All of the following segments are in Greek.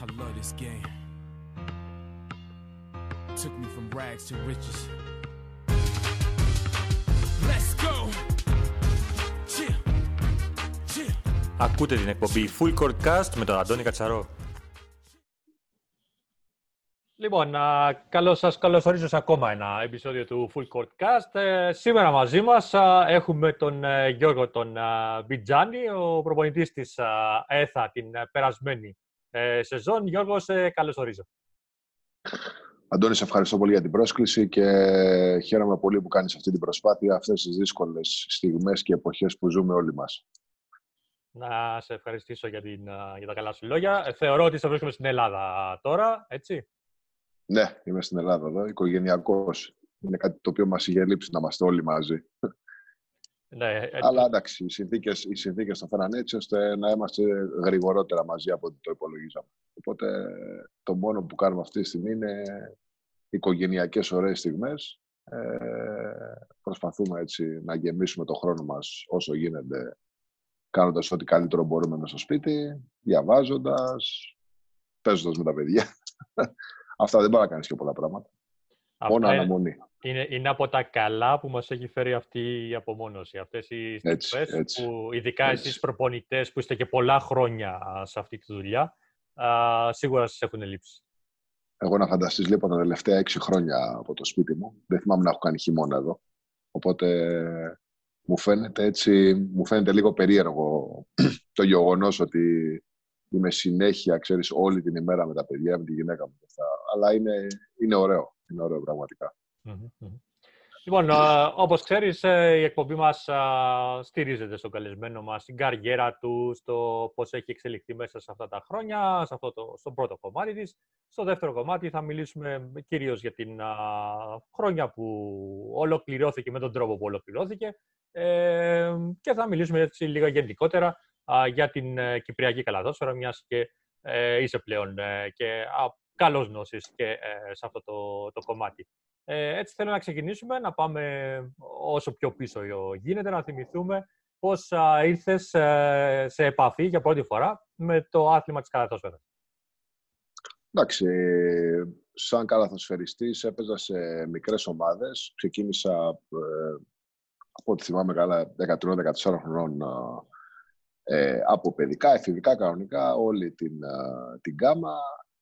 I love this game. Took me from rags to riches. Let's go. Chill. Chill. Ακούτε την εκπομπή Full Court Cast με τον Αντώνη Κατσαρό. Λοιπόν, α, καλώς σας καλωσορίζω σε ακόμα ένα επεισόδιο του Full Court Cast. Ε, σήμερα μαζί μας α, έχουμε τον ε, Γιώργο τον α, Μπιτζάνη, ο προπονητής της α, ΕΘΑ την ε, περασμένη ε, σεζόν. Γιώργος, σε καλωσορίζω. Αντώνη, σε ευχαριστώ πολύ για την πρόσκληση και χαίρομαι πολύ που κάνεις αυτή την προσπάθεια αυτές τις δύσκολες στιγμές και εποχές που ζούμε όλοι μας. Να σε ευχαριστήσω για, την, α, για τα καλά σου λόγια. Ε, θεωρώ ότι σε βρίσκομαι στην Ελλάδα τώρα, έτσι. Ναι, είμαι στην Ελλάδα εδώ, οικογενειακός. Είναι κάτι το οποίο μας είχε λείψει να είμαστε όλοι μαζί. Ναι, ε, Αλλά εντάξει, οι συνθήκες, οι συνθήκες το φέραν έτσι ώστε να είμαστε γρηγορότερα μαζί από ό,τι το υπολογίζαμε. Οπότε το μόνο που κάνουμε αυτή τη στιγμή είναι οικογενειακές ωραίες στιγμές. Ε, προσπαθούμε έτσι να γεμίσουμε το χρόνο μας όσο γίνεται κάνοντας ό,τι καλύτερο μπορούμε μέσα στο σπίτι, διαβάζοντας, παίζοντας με τα παιδιά. Αυτά δεν μπορεί να κάνεις και πολλά πράγματα. Μόνο αυτά είναι- αναμονή. Είναι, είναι από τα καλά που μας έχει φέρει αυτή η απομόνωση. Αυτές οι Έτσι, στιγμές έτσι, που ειδικά έτσι. εσείς προπονητές που είστε και πολλά χρόνια α, σε αυτή τη δουλειά, α, σίγουρα σας έχουν λείψει. Εγώ να φανταστείς λοιπόν τα τελευταία έξι χρόνια από το σπίτι μου. Δεν θυμάμαι να έχω κάνει χειμώνα εδώ. Οπότε μου φαίνεται έτσι, μου φαίνεται λίγο περίεργο το γεγονός ότι είμαι συνέχεια, ξέρεις, όλη την ημέρα με τα παιδιά, με τη γυναίκα μου και αυτά. Αλλά είναι, είναι ωραίο, είναι ωραίο πραγματικά. Μμμ, μμμ. Λοιπόν, α, όπως ξέρεις, ε, η εκπομπή μας α, στηρίζεται στον καλεσμένο μας, στην καριέρα του, στο πώς έχει εξελιχθεί μέσα σε αυτά τα χρόνια, σε αυτό το, στο πρώτο κομμάτι της. Στο δεύτερο κομμάτι θα μιλήσουμε κυρίως για την α, χρόνια που ολοκληρώθηκε με τον τρόπο που ολοκληρώθηκε ε, και θα μιλήσουμε έτσι λίγα γενικότερα α, για την ε, Κυπριακή Καλαδόσφαιρα, μιας και ε, είσαι πλέον ε, και α, καλός γνώσης και ε, σε αυτό το, το κομμάτι. Ε, έτσι θέλω να ξεκινήσουμε, να πάμε όσο πιο πίσω γίνεται, να θυμηθούμε πώς α, ήρθες ε, σε επαφή για πρώτη φορά με το άθλημα της καλαθόσφαιρας. Εντάξει, σαν καλαθοσφαιριστής έπαιζα σε μικρές ομάδες. Ξεκίνησα, ε, από ό,τι θυμάμαι καλά, 13-14 χρονών ε, από παιδικά, εφηβικά κανονικά, όλη την, ε, την γκάμα.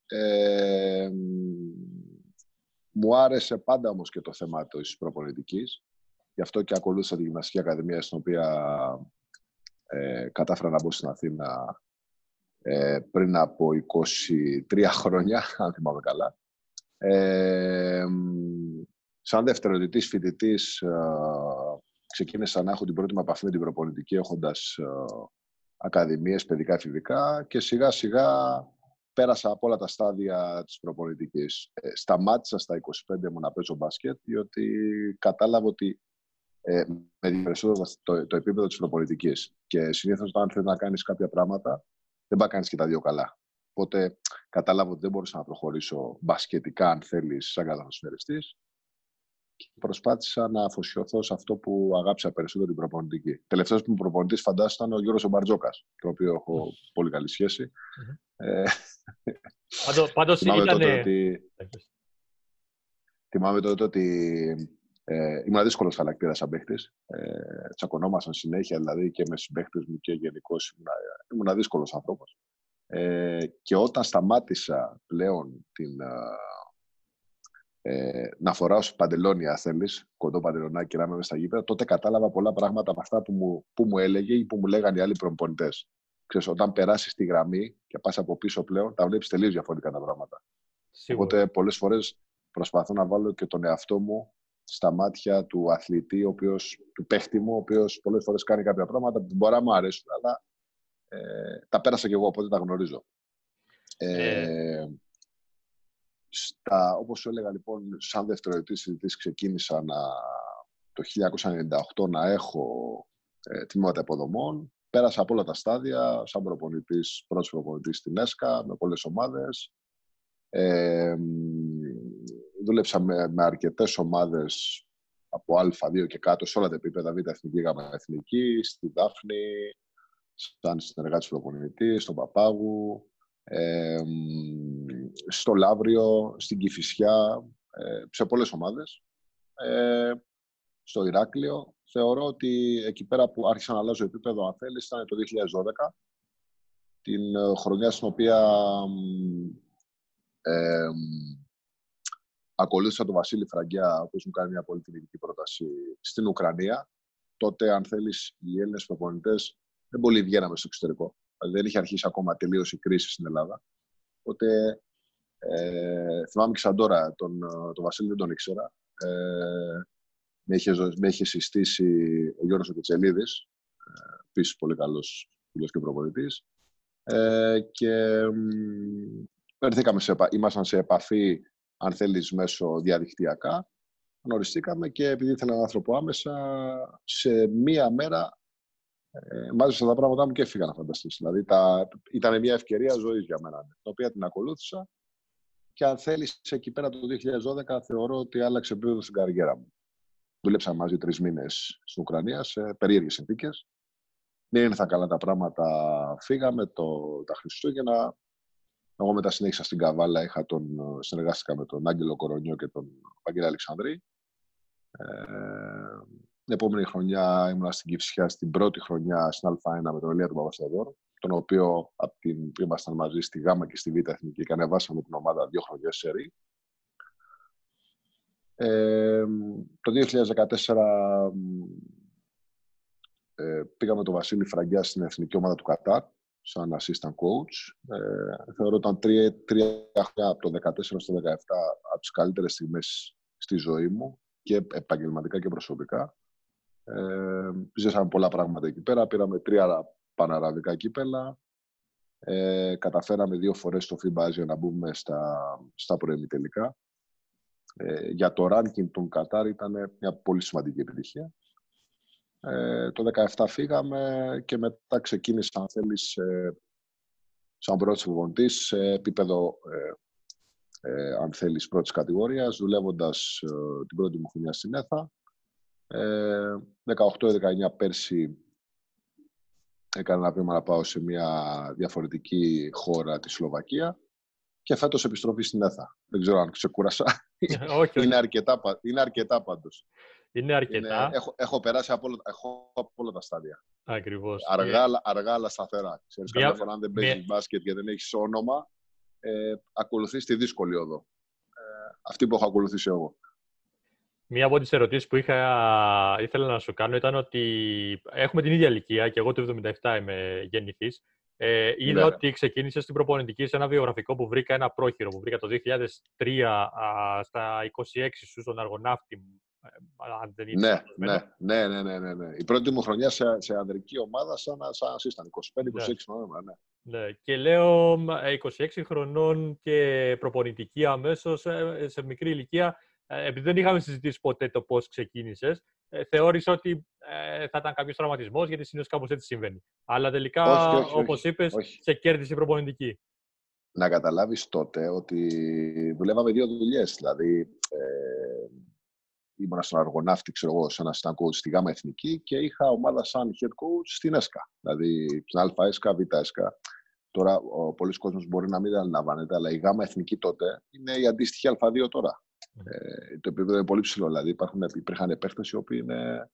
Ε, μου άρεσε πάντα όμως και το θέμα της προπονητικής. Γι' αυτό και ακολούθησα τη Γυμναστική Ακαδημία, στην οποία ε, κατάφερα να μπω στην Αθήνα ε, πριν από 23 χρόνια, αν θυμάμαι καλά. Ε, μ, σαν δευτεροδητής φοιτητής ε, ξεκίνησα να έχω την πρώτη μου επαφή με την προπονητική έχοντας ε, ακαδημίες παιδικά εφηβικά και σιγά σιγά πέρασα από όλα τα στάδια της προπονητικής. Ε, σταμάτησα στα 25 μου να παίζω μπάσκετ διότι κατάλαβα ότι ε, με ενδιαφέρει περισσότερο το, το επίπεδο της προπονητικής. Και συνήθως όταν θέλεις να κάνεις κάποια πράγματα δεν πάει να κάνεις και τα δύο καλά. Οπότε κατάλαβα ότι δεν μπορούσα να προχωρήσω μπασκετικά, αν θέλεις, σαν καταθοσφαιριστής. Και προσπάθησα να αφοσιωθώ σε αυτό που αγάπησα περισσότερο την προπονητική. Τελευταίος που μου προπονητής φαντάζομαι ήταν ο Γιώργος Μπαρτζόκας, τον οποίο έχω πολύ καλή σχέση. Ε, Πάντως, πάντως θυμάμαι, ήταν... τότε ότι, θυμάμαι τότε ότι ε, ήμουν δύσκολος χαρακτήρας σαν παίχτης. Ε, τσακωνόμασταν συνέχεια δηλαδή και με συμπαίχτες μου και γενικώς ήμουν, ήμουν δύσκολος άνθρωπος. Ε, και όταν σταμάτησα πλέον την, ε, να φοράω παντελόνια, αν θέλεις, κοντό παντελονάκι και να είμαι μες στα γήπεδα, τότε κατάλαβα πολλά πράγματα από αυτά που μου, που μου έλεγε ή που μου λέγανε οι άλλοι προπονητές. Ξέρεις, όταν περάσεις τη γραμμή και πας από πίσω πλέον, τα βλέπεις τελείως διαφορετικά τα πράγματα. Σίγουρα. Οπότε πολλές φορές προσπαθώ να βάλω και τον εαυτό μου στα μάτια του αθλητή, ο οποίος, του παίχτη μου, ο οποίος πολλές φορές κάνει κάποια πράγματα που μπορεί να μου αρέσουν, αλλά ε, τα πέρασα κι εγώ, οπότε τα γνωρίζω. Ε, στα, όπως σου έλεγα λοιπόν, σαν δευτεροετής συζητής ξεκίνησα να, το 1998 να έχω ε, τμήματα υποδομών. Πέρασα από όλα τα στάδια, σαν προπονητής, πρώτος προπονητής στην ΕΣΚΑ, με πολλές ομάδες. Ε, δούλεψα με, με αρκετές ομάδες από Α2 και κάτω σε όλα τα επίπεδα, Β' Εθνική, Γ' Εθνική, στη Δάφνη, σαν συνεργάτης προπονητής, στον Παπάγου, ε, μ, στο Λαύριο, στην Κηφισιά, ε, σε πολλές ομάδες. Ε, στο Ηράκλειο. Θεωρώ ότι εκεί πέρα που άρχισα να αλλάζω επίπεδο, αν θέλεις, ήταν το 2012, την ε, χρονιά στην οποία μ, ε, μ, ακολούθησα τον Βασίλη Φραγκιά, ο οποίος μου κάνει μια πολύ θετική πρόταση στην Ουκρανία. Τότε, αν θέλεις, οι Έλληνες προπονητές δεν πολύ βγαίναμε στο εξωτερικό. Δηλαδή, δεν είχε αρχίσει ακόμα τελείως η κρίση στην Ελλάδα. Οπότε, ε, θυμάμαι και σαν τώρα, τον, τον Βασίλη δεν τον ήξερα. Ε, με, είχε, ζω- με είχε συστήσει ο Γιώργος ο Κετσελίδης, ε, επίσης πολύ καλός φίλος και προπονητής. Ε, και μ, έρθηκαμε σε, επα- ήμασταν σε επαφή, αν θέλεις, μέσω διαδικτυακά. Γνωριστήκαμε και επειδή ήθελα έναν άνθρωπο άμεσα, σε μία μέρα ε, μάζεψα τα πράγματά μου και έφυγα να φανταστείς. Δηλαδή τα, ήταν μια ευκαιρία ζωής για μένα, την οποία την ακολούθησα και αν θέλεις εκεί πέρα το 2012 θεωρώ ότι άλλαξε επίπεδο στην καριέρα μου. Δούλεψα μαζί τρεις μήνες στην Ουκρανία σε περίεργες συνθήκες. Δεν ήρθαν καλά τα πράγματα, φύγαμε το, τα Χριστούγεννα. Εγώ μετά συνέχισα στην Καβάλα, είχα τον, συνεργάστηκα με τον Άγγελο Κορονιό και τον Βαγγέλη Αλεξανδρή. Ε, την επόμενη χρονιά ήμουν στην Κυψιά, στην πρώτη χρονιά στην Α1 με τον Ελία του Παπασταδόρου, τον οποίο από την που ήμασταν μαζί στη Γάμα και στη Β' Εθνική και ανεβάσαμε την ομάδα δύο χρονιές σε ρί. Ε, το 2014 μ, ε, πήγαμε τον Βασίλη Φραγκιά στην εθνική ομάδα του Κατάρ σαν assistant coach. Ε, θεωρώ ήταν τρία, τρία χρόνια από το 2014 στο 2017 από τις καλύτερες στιγμές στη ζωή μου και επαγγελματικά και προσωπικά. Ε, ζήσαμε πολλά πράγματα εκεί πέρα. Πήραμε τρία παναραβικά κύπελα. Ε, καταφέραμε δύο φορές στο FIBA Asia να μπούμε στα, στα προημιτελικά. Ε, για το ranking του Κατάρ ήταν μια πολύ σημαντική επιτυχία. Ε, το 17 φύγαμε και μετά ξεκίνησα, αν θέλεις, ε, σαν πρώτος προπονητής σε επίπεδο, ε, ε, αν θέλεις, πρώτης κατηγορίας, δουλεύοντας ε, την πρώτη μου χρονιά στην ΕΘΑ. Ε, 18-19 πέρσι έκανα ένα βήμα να πάω σε μια διαφορετική χώρα, τη Σλοβακία. Και φέτος επιστροφή στην ΕΘΑ. Δεν ξέρω αν ξεκούρασα. όχι, όχι. είναι, αρκετά, πα- είναι αρκετά πάντως. Είναι αρκετά. Είναι, έχω, έχω περάσει από όλα, έχω από όλα τα στάδια. Ακριβώς. Αργά, αλλά- αργά αλλά σταθερά. Ξέρεις, Μια- καμιά φορά αν δεν μια- παίζεις μπάσκετ και δεν έχεις όνομα, ε, ακολουθείς τη δύσκολη όδο. Ε, αυτή που έχω ακολουθήσει εγώ. Μία από τις ερωτήσεις που είχα, ήθελα να σου κάνω ήταν ότι έχουμε την ίδια ηλικία και εγώ το 77 είμαι γεννηθής. Ε, είδα Ναι. ότι ξεκίνησες στην προπονητική σε ένα βιογραφικό που βρήκα, ένα πρόχειρο που βρήκα το 2003 α, στα 26 σου στον Αργοναύτη. ε, Αν δεν είναι Ναι, λάθος, ναι, ναι, ναι, ναι, ναι, ναι. Η πρώτη μου χρονιά σε, σε ανδρική ομάδα σαν, σαν assistant, 25-26 Νοέμβρη, ναι. Ναι, και λέω μ, ε, 26 χρονών και προπονητική αμέσως σε μικρή ηλικία. Ε, Επειδή δεν είχαμε συζητήσει ποτέ το πώς ξεκίνησες, θεώρησα ότι ε, θα ήταν κάποιος τραυματισμός, γιατί συνήθως κάπως έτσι συμβαίνει. Αλλά τελικά, Όχι, όχι, όπως όχι, είπες, όχι. σε κέρδισε η προπονητική. να καταλάβεις τότε ότι δουλεύαμε δύο δουλειές. Δηλαδή, ε, ήμουνα στον Αργοναύτη, ξέρω εγώ, σε ένα assistant coach στη ΓΑΜΑ Εθνική και είχα ομάδα σαν head coach στην ΕΣΚΑ. Δηλαδή, στην ΑΕΣΚΑ, ΕΣΚΑ, Β' ΕΣΚΑ. Τώρα, ο, πολλοί κόσμος μπορεί να μην τα αντιλαμβάνεται, αλλά η ΓΑΜΑ Εθνική τότε είναι η αντίστοιχη Α2 τώρα. Ε, το επίπεδο είναι πολύ ψηλό. Δηλαδή, υπάρχουν, υπήρχαν παίχτες οι οποίοι είναι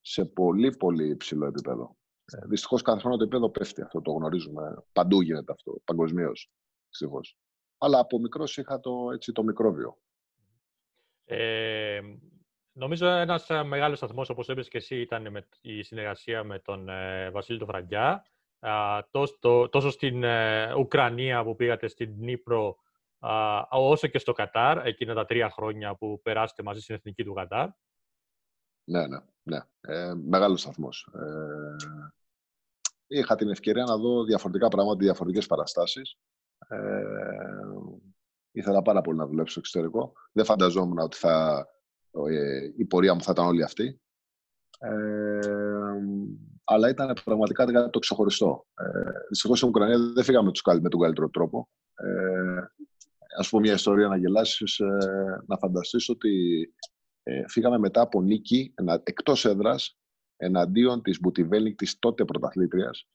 σε πολύ, πολύ ψηλό επίπεδο. Ε, Δυστυχώς κάθε χρόνο το επίπεδο πέφτει. Αυτό το γνωρίζουμε. Παντού γίνεται αυτό, παγκοσμίως. Δυστυχώς. Αλλά από μικρός είχα το, έτσι, το μικρόβιο. Ε, νομίζω ένας μεγάλος σταθμός, όπως είπες και εσύ, ήταν με, η συνεργασία με τον ε, Βασίλη του Φραγκιά. Α, τόσο, το- τόσο στην ε, Ουκρανία που πήγατε στην Νύπρο, α, όσο και στο Κατάρ, εκείνα τα τρία χρόνια που περάσετε μαζί στην εθνική του Κατάρ. Ναι, ναι, ναι. Ε, μεγάλος σταθμός. Ε, είχα την ευκαιρία να δω διαφορετικά πράγματα, διαφορετικές παραστάσεις. Ε, ήθελα πάρα πολύ να δουλέψω στο εξωτερικό. Δεν φανταζόμουν ότι θα, ε, η πορεία μου θα ήταν όλη αυτή. Ε, αλλά ήταν πραγματικά κάτι το ξεχωριστό. Ε, Δυστυχώς στην Ουκρανία δεν φύγαμε τους καλ- με τον καλύτερο τρόπο. Ε, ας πω μια ιστορία να γελάσεις, ε, να φανταστείς ότι ε, φύγαμε μετά από νίκη ενα, εκτός έδρας εναντίον της Μπουτιβέλικ της τότε πρωταθλήτριας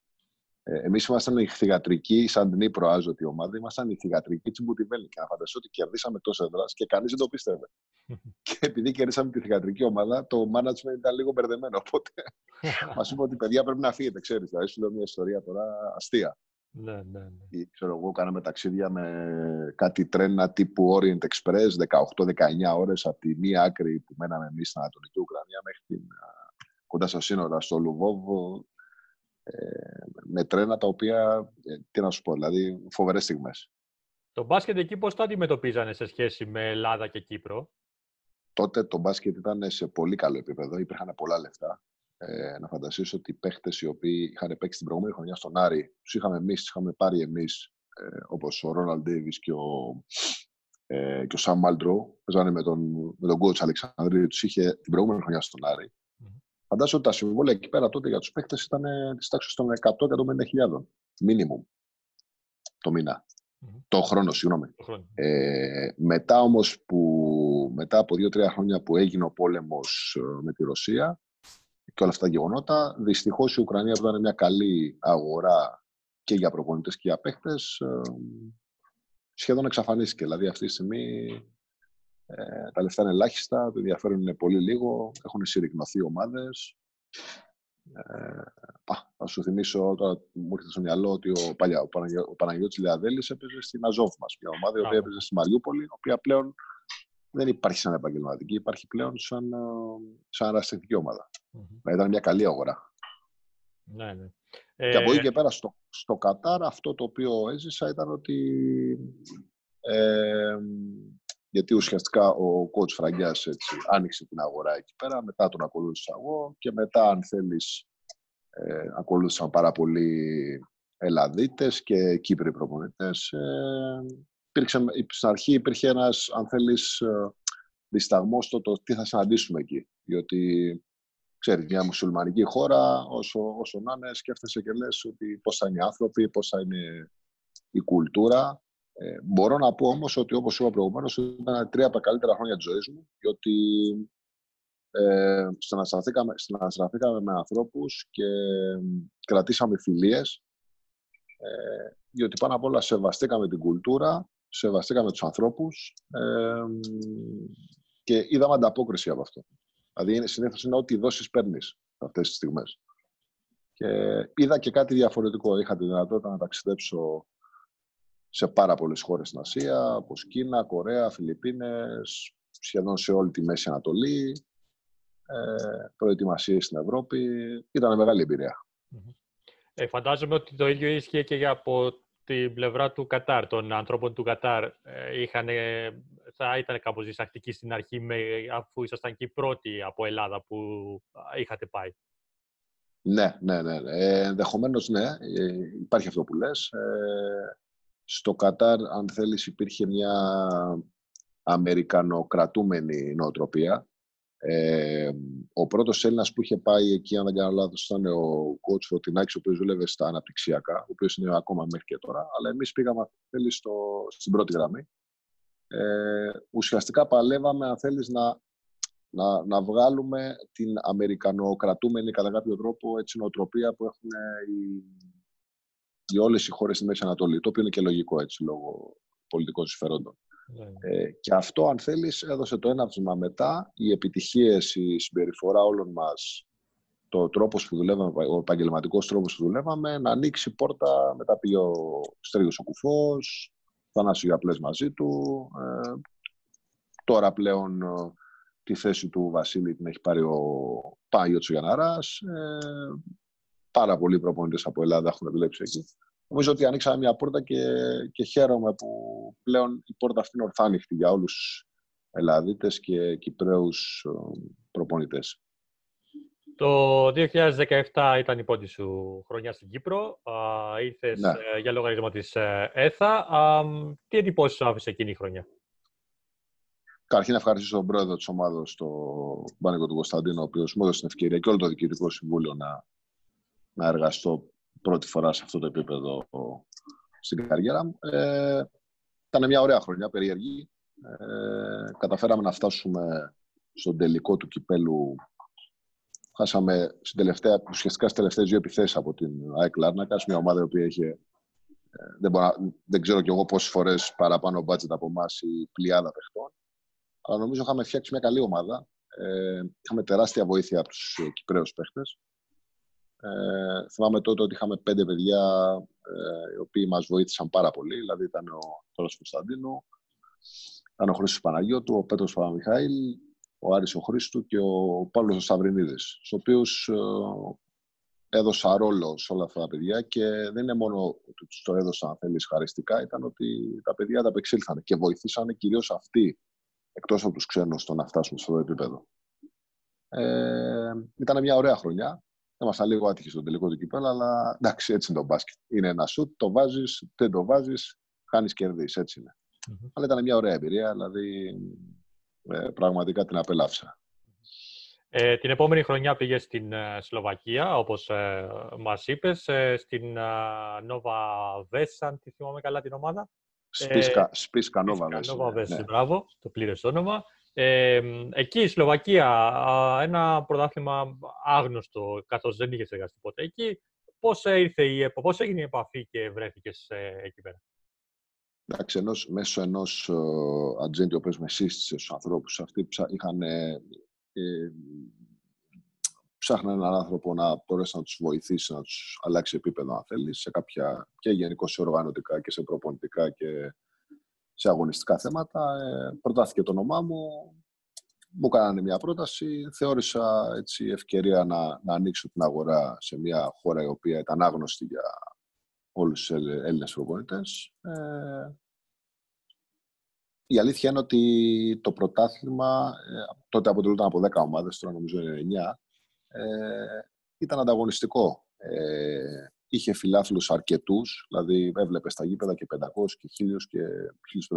Ε, Εμείς ήμασταν η θηγατρική, σαν την προάζωτη ομάδα, ήμασταν η θηγατρική της Μπουτιβέλη. Και να φανταστώ ότι κερδίσαμε τόσο έδρας και κανείς δεν το πίστευε. και επειδή κερδίσαμε τη θηγατρική ομάδα, το management ήταν λίγο μπερδεμένο. Οπότε μας είπε ότι παιδιά πρέπει να φύγετε, ξέρεις. Δηλαδή, σου λέω μια ιστορία τώρα αστεία. Ναι, ναι, ναι. Ή, ξέρω εγώ, κάναμε ταξίδια με κάτι τρένα τύπου Orient Express, 18-19 ώρες από τη μία άκρη που μέναμε εμείς στην Ανατολική Ουκρανία μέχρι την, α, κοντά στα σύνορα, στο Λουβόβο, ε, με τρένα τα οποία, ε, τι να σου πω, δηλαδή φοβερές στιγμές. Το μπάσκετ εκεί πώς το αντιμετωπίζανε σε σχέση με Ελλάδα και Κύπρο; Τότε το μπάσκετ ήταν σε πολύ καλό επίπεδο, υπήρχαν πολλά λεφτά. Ε, να φανταστείς ότι οι παίχτες οι οποίοι είχαν παίξει την προηγούμενη χρονιά στον Άρη, τους είχαμε εμείς, τους είχαμε πάρει εμείς, ε, όπως ο Ρόναλντ Ντέιβις και ο, ε, και ο Σαμ Μάλτρο, παίζανε με τον, με τον coach Αλεξανδρίου, τους είχε την προηγούμενη χρονιά στον Άρη. Μμμ. Φαντάζομαι ότι τα συμβόλαια εκεί πέρα τότε για τους παίχτες ήταν ε, της τάξης των 100-150 μίνιμουμ το μήνα. Μμμ. Το χρόνο, συγγνώμη. Το χρόνο. Ε, μετά όμως που μετά από δύο-τρία χρόνια που έγινε ο πόλεμος ε, με τη Ρωσία και όλα αυτά τα γεγονότα, δυστυχώς η Ουκρανία που ήταν μια καλή αγορά και για προπονητές και για παίχτες ε, σχεδόν εξαφανίστηκε. Δηλαδή αυτή τη στιγμή ε, τα λεφτά είναι ελάχιστα, το ενδιαφέρον είναι πολύ λίγο, έχουν συρρυκνωθεί ομάδες. Ε, α, θα σου θυμίσω τώρα μου έρχεται στο μυαλό ότι ο, παλιά, ο, Παναγιο, ο Παναγιώτης Λεαδέλης έπαιζε στην Αζόφ μας, μια ομάδα η οποία Μπράβο. έπαιζε στη Μαριούπολη, η οποία πλέον δεν υπάρχει σαν επαγγελματική, υπάρχει πλέον σαν, ε, σαν αναστατική ομάδα. Μμμ. Δηλαδή, ήταν μια καλή αγορά. Ναι, ναι. Και από εκεί Ε, και πέρα στο, στο Κατάρ αυτό το οποίο έζησα ήταν ότι ε, γιατί ουσιαστικά ο coach Φραγκιάς έτσι, άνοιξε την αγορά εκεί πέρα, μετά τον ακολούθησα εγώ και μετά αν θέλεις ε, ακολούθησαν πάρα πολλοί Ελλαδίτες και Κύπροι προπονητές. Ε, υπήρξε, στην αρχή υπήρχε ένας, αν θέλεις, ε, δισταγμός στο το τι θα συναντήσουμε εκεί. Διότι ξέρεις, μια μουσουλμανική χώρα, όσο, όσο να είναι, σκέφτεσαι και λες ότι πώς θα είναι οι άνθρωποι, πώς θα είναι η κουλτούρα. Ε, μπορώ να πω όμως ότι όπως είπα προηγουμένως ήταν τρία από τα καλύτερα χρόνια της ζωής μου, διότι ε, συναναστραφήκαμε, συναναστραφήκαμε με ανθρώπους και κρατήσαμε φιλίες, ε, διότι πάνω απ' όλα σεβαστήκαμε την κουλτούρα, σεβαστήκαμε τους ανθρώπους ε, και είδαμε ανταπόκριση από αυτό. Δηλαδή, είναι, συνήθως είναι ό,τι δώσεις παίρνεις αυτές τις στιγμές. Και είδα και κάτι διαφορετικό. Είχα τη δυνατότητα να ταξιδέψω σε πάρα πολλές χώρες στην Ασία, όπως Κίνα, Κορέα, Φιλιππίνες, σχεδόν σε όλη τη Μέση Ανατολή, ε, προετοιμασίες στην Ευρώπη. Ήταν μεγάλη εμπειρία. ε, φαντάζομαι ότι το ίδιο ίσχυε και για από την πλευρά του Κατάρ, των ανθρώπων του Κατάρ. Ε, είχαν, θα ήταν κάπως διστακτικοί στην αρχή, με, αφού ήσασταν και οι πρώτοι από Ελλάδα που α, είχατε πάει. Ναι, ναι, ναι. ναι. Ε, Ενδεχομένως ναι, ε, υπάρχει αυτό που λες. Ε, στο Κατάρ, αν θέλεις, υπήρχε μια αμερικανοκρατούμενη νοοτροπία. Ε, ο πρώτος Έλληνας που είχε πάει εκεί, αν δεν κάνω λάθος, ήταν ο coach Φωτεινάκης, ο οποίος δούλευε στα αναπτυξιακά, ο οποίος είναι ακόμα μέχρι και τώρα. Αλλά εμείς πήγαμε, αν θέλεις, στο, στην πρώτη γραμμή. Ε, ουσιαστικά παλεύαμε, αν θέλεις, να, να, να βγάλουμε την αμερικανοκρατούμενη, κατά κάποιο τρόπο, έτσι, νοοτροπία που έχουν οι, οι όλες οι χώρες στη Μέση Ανατολή, το οποίο είναι και λογικό, έτσι, λόγω πολιτικών συμφερόντων. Ναι. Ε, και αυτό, αν θέλεις, έδωσε το έναυσμα μετά, οι επιτυχίες, η συμπεριφορά όλων μας, το τρόπος που δουλεύαμε, ο επαγγελματικός τρόπος που δουλεύαμε, να ανοίξει πόρτα, μετά πήγε ο Στρίγος ο Κουφός, Θανάσου Γιαπλές μαζί του. Ε, τώρα πλέον ε, τη θέση του Βασίλη την έχει πάρει ο Πάγιος Τσουγιαναράς. Ε, πάρα πολλοί προπονητές από Ελλάδα έχουν δουλέψει εκεί. Νομίζω ότι ανοίξαμε μια πόρτα και, και χαίρομαι που πλέον η πόρτα αυτή είναι ορθά ανοιχτή για όλους τους Ελλαδίτες και Κυπρέους ε, προπονητές. Το 2017 ήταν η πρώτη σου χρονιά στην Κύπρο. Α, ήρθες Ναι. ε, για λογαριασμό της ε, ΕΘΑ. Α, τι εντυπώσεις σου άφησε εκείνη η χρονιά; Καταρχήν, να ευχαριστήσω τον πρόεδρο της ομάδας, τον Μπάνικο του Κωνσταντίνο, ο οποίος μου έδωσε την ευκαιρία και όλο το διοικητικό συμβούλιο να, να εργαστώ πρώτη φορά σε αυτό το επίπεδο στην καριέρα μου. Ε, ήταν μια ωραία χρονιά, περίεργη. Ε, καταφέραμε να φτάσουμε στον τελικό του κυπέλου Χάσαμε στην τελευταία, ουσιαστικά στις τελευταίες δύο επιθέσεις από την ΑΕΚ Λάρνακας, μια ομάδα η οποία είχε ε, δεν, μπορώ, δεν ξέρω κι εγώ πόσες φορές παραπάνω μπάτζετ από εμάς η πλειάδα παιχτών. Αλλά νομίζω είχαμε φτιάξει μια καλή ομάδα. Ε, είχαμε τεράστια βοήθεια από τους ε, Κυπρέους παίχτες. Ε, θυμάμαι τότε ότι είχαμε πέντε παιδιά ε, οι οποίοι μας βοήθησαν πάρα πολύ. Δηλαδή ήταν ο Τόλος Κωνσταντίνου, ήταν ο Χρήστος Παναγιώτου, ο Πέτρος Παπαμιχάηλ, ο Άρης ο Χρήστου και ο Παύλος Σταυρινίδης, στους οποίους ε, έδωσα ρόλο σε όλα αυτά τα παιδιά και δεν είναι μόνο ότι τους το έδωσα, αν θέλεις, χαριστικά, ήταν ότι τα παιδιά τα απεξήλθαν και βοηθήσανε κυρίως αυτοί, εκτός από τους ξένους, στο να φτάσουν στο επίπεδο. Ε, ήταν μια ωραία χρονιά. Ήμασταν λίγο άτυχοι στο τελικό του κυπέλα, αλλά εντάξει, έτσι είναι το μπάσκετ. Είναι ένα σουτ, το βάζεις, δεν το βάζεις, χάνεις κερδί. Έτσι είναι. Mm-hmm. Αλλά ήταν μια ωραία εμπειρία, δηλαδή ε, πραγματικά την απέλαυσα. Ε, την επόμενη χρονιά πήγες στην ε, Σλοβακία, όπως ε, μας είπες, ε, στην Νόβα Βέσσα, αν τη θυμάμαι καλά την ομάδα. Σπίσκα, Σπίσκα Νόβα Βέσσα. Νόβα Βέσσα, ναι. μπράβο, το πλήρες όνομα. Ε, εκεί η Σλοβακία, ένα πρωτάθλημα άγνωστο, καθώς δεν είχε εργαστεί ποτέ εκεί. Πώς, ήρθε η, πώς έγινε η επαφή και βρέθηκες εκεί πέρα; Εντάξει, ενός, μέσω ενός uh, ατζέντη, ο οποίος με σύστησε στους ανθρώπους, αυτοί είχαν, ε, ψάχναν έναν άνθρωπο να μπορέσει να τους βοηθήσει, να τους αλλάξει επίπεδο, αν θέλεις, σε κάποια και γενικώ σε οργανωτικά και σε προπονητικά και σε αγωνιστικά θέματα. Ε, προτάθηκε το όνομά μου, μου κάνανε μια πρόταση, θεώρησα έτσι ευκαιρία να, να ανοίξω την αγορά σε μια χώρα η οποία ήταν άγνωστη για όλους τους Έλληνες προπονητές. Ε, η αλήθεια είναι ότι το πρωτάθλημα, ε, τότε αποτελούνταν από 10 ομάδες, τώρα νομίζω είναι 9, ε, ήταν ανταγωνιστικό. Ε, είχε φιλάθλους αρκετούς, δηλαδή έβλεπε στα γήπεδα και 500 και 1000 και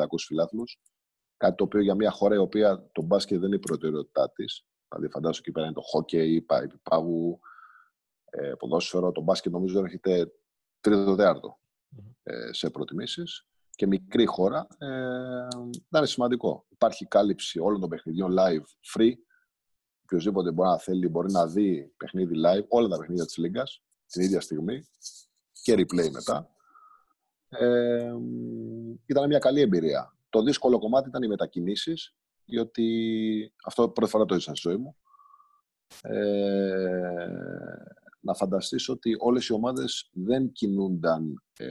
1500 φιλάθλους, κάτι το οποίο για μια χώρα η οποία το μπάσκετ δεν είναι η προτεραιότητά της. Δηλαδή, φαντάζομαι εκεί πέρα είναι το χόκκι, πάγου, ε, ποδόσφαιρο. Το μπάσκετ νομίζω έρχεται τρίτο ε, σε προτιμήσεις και μικρή χώρα, ε, ήταν σημαντικό. Υπάρχει κάλυψη όλων των παιχνιδιών live, free. Οποιοδήποτε μπορεί να θέλει, μπορεί να δει παιχνίδι live, όλα τα παιχνίδια της Λίγκας, την ίδια στιγμή και replay μετά. Ε, ήταν μια καλή εμπειρία. Το δύσκολο κομμάτι ήταν οι μετακινήσεις, διότι αυτό πρώτη φορά το έζησα στη ζωή μου. Ε, να φανταστείς ότι όλες οι ομάδες δεν κινούνταν ε,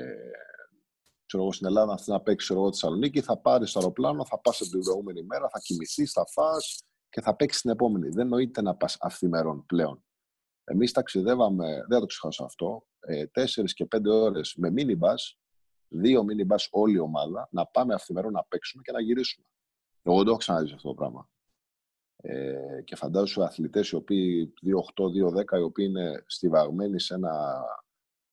ξέρω εγώ, στην Ελλάδα, να παίξεις εγώ τη Θεσσαλονίκη, θα πάρεις το αεροπλάνο, θα πας την προηγούμενη μέρα, θα κοιμηθείς, θα φά και θα παίξεις την επόμενη. Δεν νοείται να πας αυθημερών πλέον. Εμείς ταξιδεύαμε, δεν θα το ξεχάσω αυτό, ε, τέσσερις και πέντε ώρες με μίνιμπας, δύο μίνιμπας όλη η ομάδα, να πάμε αυθημερών να παίξουμε και να γυρίσουμε. Εγώ δεν το έχω ξαναδεί αυτό το πράγμα. Ε, και φαντάζομαι αθλητές οι οποίοι 2-8-2-10, οι οποίοι είναι στιβαγμένοι σε ένα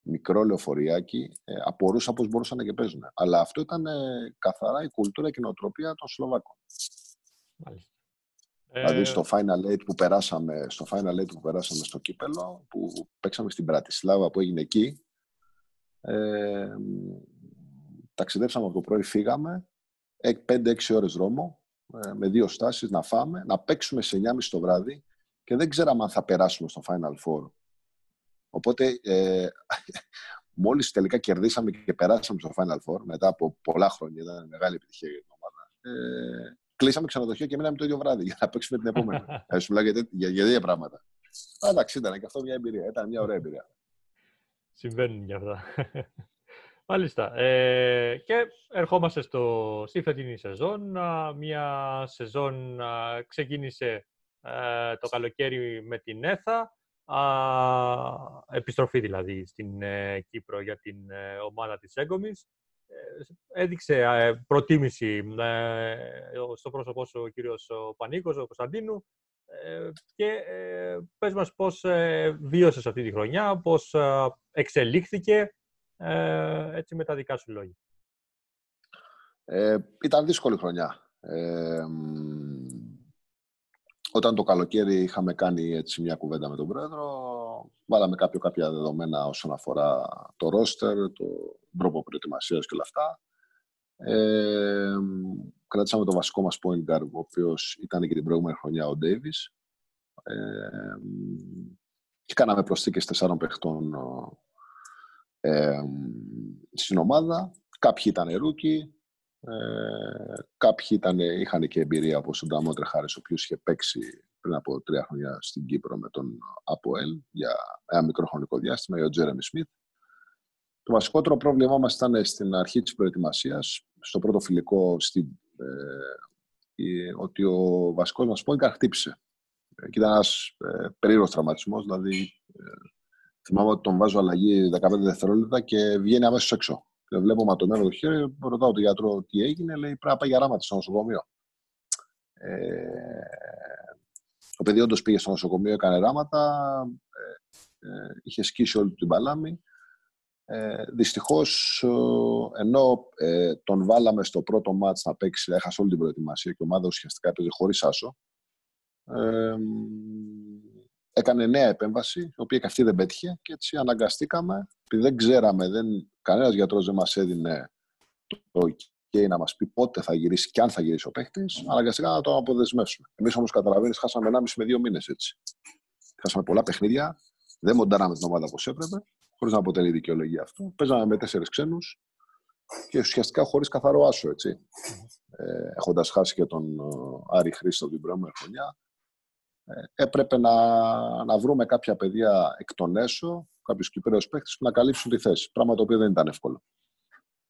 μικρό λεωφοριάκι, ε, απορούσα πώς μπορούσαν και παίζουν. Αλλά αυτό ήταν ε, καθαρά η κουλτούρα και η νοοτροπία των Σλοβάκων. Μάλιστα. Δηλαδή ε, στο Final Eight που περάσαμε, στο Final Eight που περάσαμε στο Κύπελο, που παίξαμε στην Πρατισλάβα που έγινε εκεί, ε, ταξιδέψαμε από το πρωί, φύγαμε, 5-6 ώρες δρόμο, ε, με δύο στάσεις, να φάμε, να παίξουμε σε 9.30 το βράδυ και δεν ξέραμε αν θα περάσουμε στο Final Four. Οπότε, ε, μόλις τελικά κερδίσαμε και περάσαμε στο Final Four, μετά από πολλά χρόνια, ήταν μεγάλη επιτυχία για την ομάδα, ε, κλείσαμε ξενοδοχείο και μείναμε το ίδιο βράδυ για να παίξουμε την επόμενη. Θα σου μιλάω για, για, για δύο πράγματα. Εντάξει, ήταν και αυτό μια εμπειρία. Ήταν μια ωραία εμπειρία. Συμβαίνουν και αυτά. Μάλιστα. Ε, και ερχόμαστε στο, στη φετινή σεζόν. Μια σεζόν ξεκίνησε ε, το καλοκαίρι με την ΕΘΑ επιστροφή δηλαδή στην ε, Κύπρο για την ε, ομάδα της Έγκομης. Ε, έδειξε προτίμηση στο πρόσωπό σου ο κύριος ο Πανίκος, ο Κωνσταντίνου και πες μας πώς βίωσες αυτή τη χρονιά, πώς εξελίχθηκε έτσι με τα δικά σου λόγια. Ε, ήταν δύσκολη χρονιά. Όταν το καλοκαίρι είχαμε κάνει έτσι μια κουβέντα με τον πρόεδρο, βάλαμε κάποιο, κάποια δεδομένα όσον αφορά το ρόστερ, το τρόπο προετοιμασίας και όλα αυτά. Ε, κρατήσαμε το βασικό μας point guard, ο οποίος ήταν και την προηγούμενη χρονιά ο Davis, Ε, και κάναμε προσθήκες τεσσάρων παιχτών ε, στην ομάδα. Κάποιοι ήταν rookie, ε, κάποιοι ήταν, είχαν και εμπειρία όπως ο Damontre Harris, ο οποίος είχε παίξει πριν από τρία χρόνια στην Κύπρο με τον ΑΠΟΕΛ για ένα μικρό χρονικό διάστημα, ή ο Τζέρεμι Σμιθ. Το βασικότερο πρόβλημά μας ήταν στην αρχή της προετοιμασίας, στο πρώτο φιλικό, στην, ε, ότι ο βασικός μας πόγκαρ χτύπησε. Ε, και ήταν ένας ε, περίεργος τραυματισμός, δηλαδή ε, θυμάμαι ότι τον βάζω αλλαγή 15 δευτερόλεπτα και βγαίνει αμέσως έξω. Και βλέπω ματωμένο το χέρι, ρωτάω τον γιατρό τι έγινε, λέει πρέπει να πάει για ράματα στο νοσοκομείο. Ε, το παιδί όντως πήγε στο νοσοκομείο, έκανε ράματα, ε, ε, είχε σκίσει όλη την παλάμη. Ε, δυστυχώς, ενώ ε, τον βάλαμε στο πρώτο μάτς να παίξει, έχασε όλη την προετοιμασία και η ομάδα ουσιαστικά έπαιζε χωρίς άσο, ε, έκανε νέα επέμβαση, η οποία και αυτή δεν πέτυχε και έτσι αναγκαστήκαμε, επειδή δεν ξέραμε, δεν, κανένας γιατρός δεν μας έδινε το OK να μας πει πότε θα γυρίσει και αν θα γυρίσει ο παίχτης, αναγκαστήκαμε να τον αποδεσμεύσουμε. Εμείς όμως καταλαβαίνεις, χάσαμε 1,5 με 2 μήνες έτσι. Χάσαμε πολλά παιχνίδια, δεν μοντάραμε την ομάδα όπως έπρεπε, χωρίς να αποτελεί δικαιολογία αυτό. Παίζαμε με τέσσερις ξένους και ουσιαστικά χωρίς καθαρό άσο, έτσι. Ε, έχοντας χάσει και τον ε, Άρη Χρήστο την προηγούμενη χρονιά, ε, έπρεπε να, να βρούμε κάποια παιδιά εκ των έσω, κάποιους Κυπρέους παίχτε που να καλύψουν τη θέση. Πράγμα το οποίο δεν ήταν εύκολο.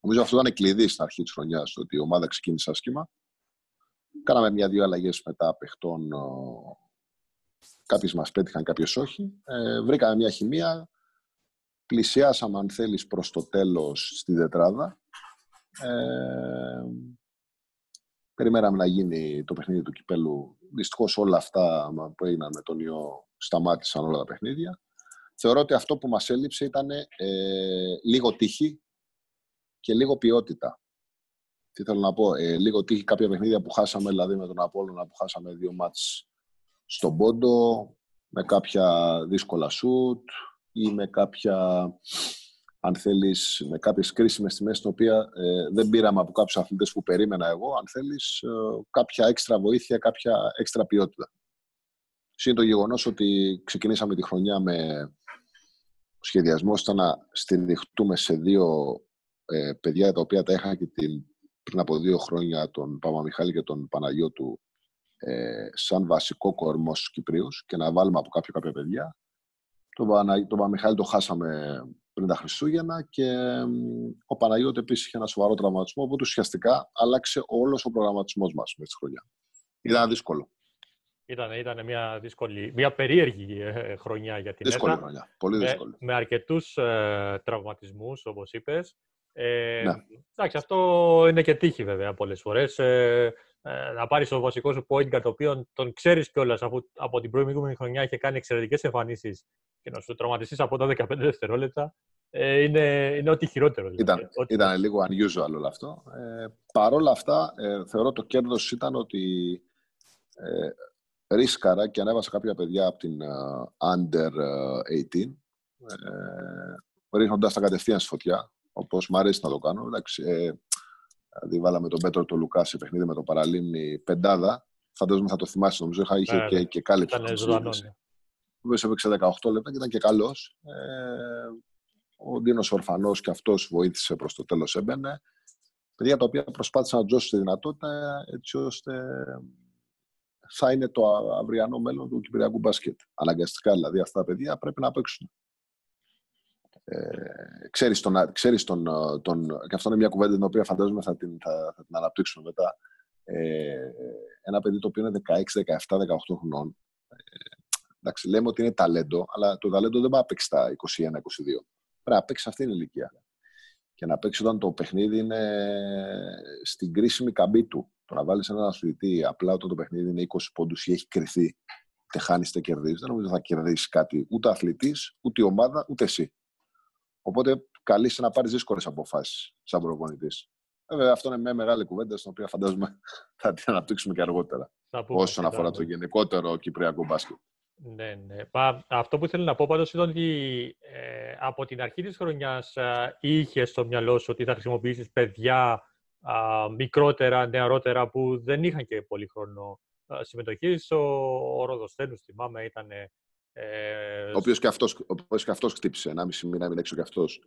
Νομίζω αυτό ήταν κλειδί στην αρχή της χρονιάς, ότι η ομάδα ξεκίνησε άσχημα. Κάναμε μια-δύο αλλαγές μετά παιχτών. Κάποιες μας πέτυχαν, κάποιες όχι. Ε, βρήκαμε μια χημεία. Πλησιάσαμε, αν θέλεις, προς το τέλος στη τετράδα. Ε, περιμέναμε να γίνει το παιχνίδι του κυπέλου Δυστυχώς όλα αυτά που έγιναν με τον ιό σταμάτησαν όλα τα παιχνίδια. Θεωρώ ότι αυτό που μας έλειψε ήταν ε, λίγο τύχη και λίγο ποιότητα. Τι θέλω να πω, ε, λίγο τύχη κάποια παιχνίδια που χάσαμε, δηλαδή με τον Απόλλωνα που χάσαμε δύο μάτς στον Πόντο, με κάποια δύσκολα σουτ ή με κάποια αν θέλεις, με κάποιες κρίσιμες τιμές, την οποία ε, δεν πήραμε από κάποιους αθλητές που περίμενα εγώ, αν θέλεις, ε, κάποια έξτρα βοήθεια, κάποια έξτρα ποιότητα. Είναι το γεγονός ότι ξεκινήσαμε τη χρονιά με σχεδιασμό ήταν να στηριχτούμε σε δύο ε, παιδιά τα οποία τα είχαν και την, πριν από δύο χρόνια τον Παπαμιχάλη και τον Παναγιώτου ε, σαν βασικό κορμός στους Κυπρίους και να βάλουμε από κάποιο κάποια παιδιά. Τον, Πανα, τον Παπαμιχάλη το χάσαμε πριν τα Χριστούγεννα και ο Παναγιώτη επίσης είχε ένα σοβαρό τραυματισμό, οπότε ουσιαστικά άλλαξε όλος ο προγραμματισμός μας με τη χρονιά. Ήταν δύσκολο. Ήταν, ήταν μια δύσκολη, μια περίεργη ε, χρονιά για την δύσκολη ΕΤΑ. χρονιά, πολύ δύσκολη. Με, με αρκετούς ε, τραυματισμούς, όπως είπες. Ε, Ναι. Εντάξει, αυτό είναι και τύχη βέβαια πολλές φορές. Ε, ε, να πάρεις το βασικό σου point guard, το οποίο τον ξέρεις κιόλας αφού από την προηγούμενη χρονιά είχε κάνει εξαιρετικές εμφανίσεις και να σου τραυματιστείς από τα 15 δευτερόλεπτα, ε, είναι, είναι ό,τι χειρότερο. δηλαδή. Ήταν, Ό,τι- ήταν λίγο unusual όλο αυτό. Ε, Παρ' όλα αυτά, ε, θεωρώ το κέρδος ήταν ότι ε, ρίσκαρα και ανέβασα κάποια παιδιά από την ε, Under ε, 18, ε, ρίχνοντας τα κατευθείαν στη φωτιά, όπως μου αρέσει να το κάνω. Εντάξει, ε, δηλαδή βάλαμε τον Πέτρο τον Λουκά σε παιχνίδι με το Παραλίμνη πεντάδα. Φαντάζομαι θα το θυμάσαι, νομίζω είχα, είχε Ναι, και, ναι. και κάλυψε. Ήταν αυτή τη ζωντανό. συζήτηση. ναι. Ο οποίος έπαιξε 18 λεπτά και ήταν και καλός. Ε, ο Ντίνος Ορφανός και αυτός βοήθησε προς το τέλος έμπαινε. Παιδιά τα οποία προσπάθησαν να τζώσουν τη δυνατότητα έτσι ώστε θα είναι το α- αυριανό μέλλον του Κυπριακού μπάσκετ. Αναγκαστικά δηλαδή αυτά τα παιδιά πρέπει να παίξουν. Ε, ξέρεις τον, α- ξέρεις τον, α, τον, και αυτό είναι μια κουβέντα την οποία φαντάζομαι θα την, θα, θα την αναπτύξουμε μετά. Ε, ένα παιδί το οποίο είναι 16, 17, 18 χρονών ε, εντάξει, λέμε ότι είναι ταλέντο, αλλά το ταλέντο δεν πάει να παίξει στα 21-22. Πρέπει να παίξει σε αυτήν την ηλικία. Και να παίξει όταν το παιχνίδι είναι στην κρίσιμη καμπή του. Το να βάλεις έναν αθλητή απλά όταν το παιχνίδι είναι 20 πόντους ή έχει κρυθεί, είτε χάνεις είτε κερδίζεις, δεν νομίζω ότι θα κερδίσεις κάτι ούτε αθλητής, ούτε η ομάδα, ούτε εσύ. Οπότε καλείσαι να πάρει δύσκολες αποφάσεις σαν προπονητής. Βέβαια, αυτό είναι μια μεγάλη κουβέντα, στην οποία φαντάζομαι θα την αναπτύξουμε και αργότερα. Θα πούμε Όσον μετά, αφορά ναι. το γενικότερο κυπριακό μπάσκετ. Ναι, ναι. Μα, αυτό που ήθελα να πω πάντως ήταν ότι ε, από την αρχή της χρονιάς ε, είχες στο μυαλό σου ότι θα χρησιμοποιήσεις παιδιά α, μικρότερα, νεαρότερα που δεν είχαν και πολύ χρόνο συμμετοχής. Ο, ο Ροδοστένους, θυμάμαι, ήταν... Ε, Ο οποίος και αυτός και αυτός χτύπησε. Ένα μισή μήνα έμεινε έξω και αυτός.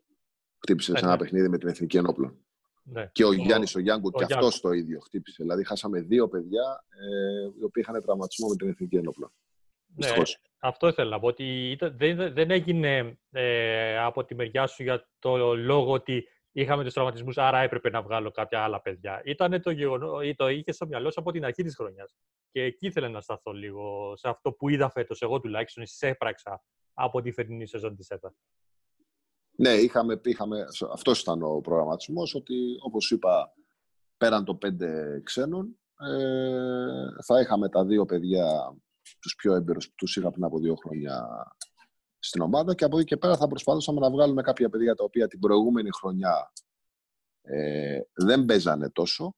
Χτύπησε Ναι, σε ένα ναι. παιχνίδι με την Εθνική Ενόπλων. ναι. Και ο, Γιάννης ο Γιάνγκο ο και Γιάνγκο. αυτός το ίδιο χτύπησε. Δηλαδή, χάσαμε δύο παιδιά ε, οι οποίοι είχαν τραυματισμό με την Εθνική Ενόπλων. Ναι, Δυστυχώς. αυτό ήθελα να πω. Ότι ήταν- δεν, δεν έγινε ε, από τη μεριά σου για το λόγο ότι είχαμε τους τραυματισμούς, άρα έπρεπε να βγάλω κάποια άλλα παιδιά. Ήταν το γεγονό, ή το είχε στο μυαλό σου από την αρχή της χρονιάς. Και εκεί ήθελα να σταθώ λίγο σε αυτό που είδα φέτος, εγώ τουλάχιστον, εισέπραξα από τη φετινή σεζόν της ΕΤΑ. Ναι, είχαμε, είχαμε, αυτός ήταν ο προγραμματισμός, ότι όπως είπα, πέραν των πέντε ξένων, ε, θα είχαμε τα δύο παιδιά, τους πιο έμπειρους που τους είχα πριν από δύο χρόνια στην ομάδα και από εκεί και πέρα θα προσπαθούσαμε να βγάλουμε κάποια παιδιά τα οποία την προηγούμενη χρονιά ε, δεν παίζανε τόσο.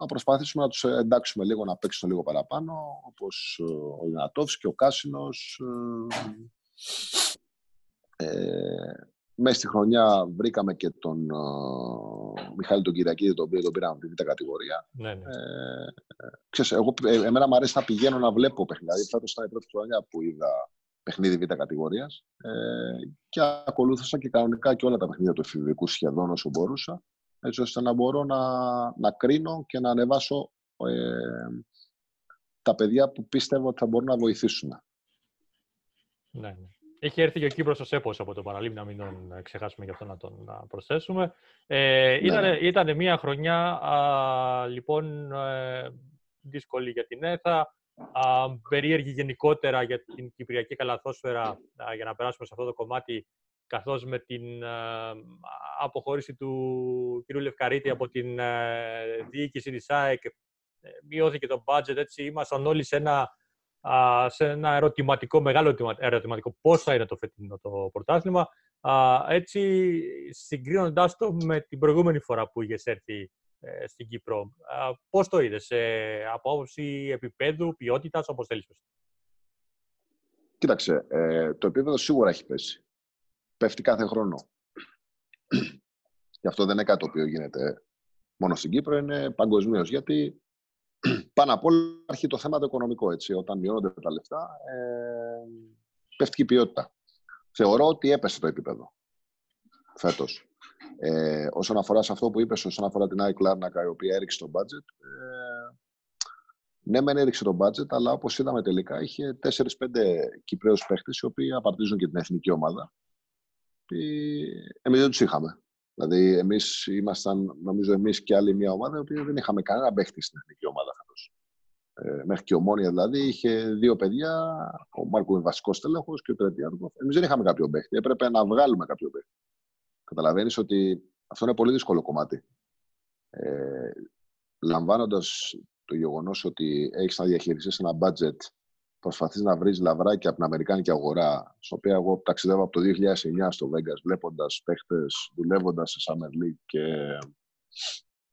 Να προσπαθήσουμε να τους εντάξουμε λίγο, να παίξουν λίγο παραπάνω, όπως ε, ο Ιγνατόφς και ο Κάσινος. Ε, ε, μέσα στη χρονιά βρήκαμε και τον ε, Μιχάλη τον Κυριακίδη, τον οποίο τον πήραμε από τη β' κατηγορία. Ναι, ναι. Ε, ξέρεις, εγώ, ε, εμένα μου αρέσει να πηγαίνω να βλέπω παιχνίδι. Δηλαδή, φέτος ήταν η πρώτη χρονιά που είδα παιχνίδι β' κατηγορίας ε, και ακολούθησα και κανονικά και όλα τα παιχνίδια του εφηβικού σχεδόν όσο μπορούσα έτσι ώστε να μπορώ να, να κρίνω και να ανεβάσω ε, τα παιδιά που πίστευω ότι θα μπορούν να βοηθήσουν. Ναι, ναι. Έχει έρθει και ο Κύπρος ο Σέπος από το Παραλίμνη, να μην τον ε, ξεχάσουμε γι' αυτό να τον να προσθέσουμε. Ε, ήταν, ναι. ήτανε μια χρονιά, α, λοιπόν, ε, δύσκολη για την ΕΘΑ, α, περίεργη γενικότερα για την Κυπριακή καλαθόσφαιρα, α, για να περάσουμε σε αυτό το κομμάτι, καθώς με την α, αποχώρηση του κ. Λευκαρίτη από την ε, διοίκηση της ΑΕΚ, ε, μειώθηκε το budget, έτσι, ήμασταν όλοι σε ένα α, σε ένα ερωτηματικό, μεγάλο ερωτημα- ερωτηματικό πώς θα είναι το φετινό το πρωτάθλημα. Α, έτσι, συγκρίνοντάς το με την προηγούμενη φορά που είχες έρθει ε, στην Κύπρο, α, πώς το είδες, ε, από άποψη επίπεδου, ποιότητας, όπως θέλεις. πες. Κοίταξε, ε, το επίπεδο σίγουρα έχει πέσει. Πέφτει κάθε χρόνο. Γι' αυτό δεν είναι κάτι το οποίο γίνεται μόνο στην Κύπρο, είναι παγκοσμίως. Γιατί πάνω απ' όλα υπάρχει το θέμα το οικονομικό. Έτσι. Όταν μειώνονται τα λεφτά, ε, πέφτει και η ποιότητα. Θεωρώ ότι έπεσε το επίπεδο φέτος. Ε, όσον αφορά σε αυτό που είπες, όσον αφορά την Άι Κλάρνακα, η οποία έριξε το budget, ε, ναι, μεν έριξε το budget, αλλά όπως είδαμε τελικά, είχε 4-5 Κυπρέους παίχτες, οι οποίοι απαρτίζουν και την εθνική ομάδα. Εμείς δεν τους είχαμε. Δηλαδή, εμείς ήμασταν, νομίζω, εμείς και άλλη μια ομάδα, η οποία δεν είχαμε κανένα παίχτη στην εθνική ομάδα φέτος. Ε, μέχρι και ο Μόνια δηλαδή είχε δύο παιδιά, ο Μάρκο είναι βασικό τέλεχος και ο Τρετιάρκο. Εμείς δεν είχαμε κάποιο παίχτη. Έπρεπε να βγάλουμε κάποιο παίχτη. Καταλαβαίνεις ότι αυτό είναι πολύ δύσκολο κομμάτι. Ε, Λαμβάνοντας το γεγονός ότι έχεις να διαχειριστείς ένα budget, προσπαθείς να βρεις λαβράκια από την Αμερικάνικη αγορά, στο οποίο εγώ ταξιδεύω από το 2009 στο Vegas, βλέποντας παίχτες, δουλεύοντας σε Summer League και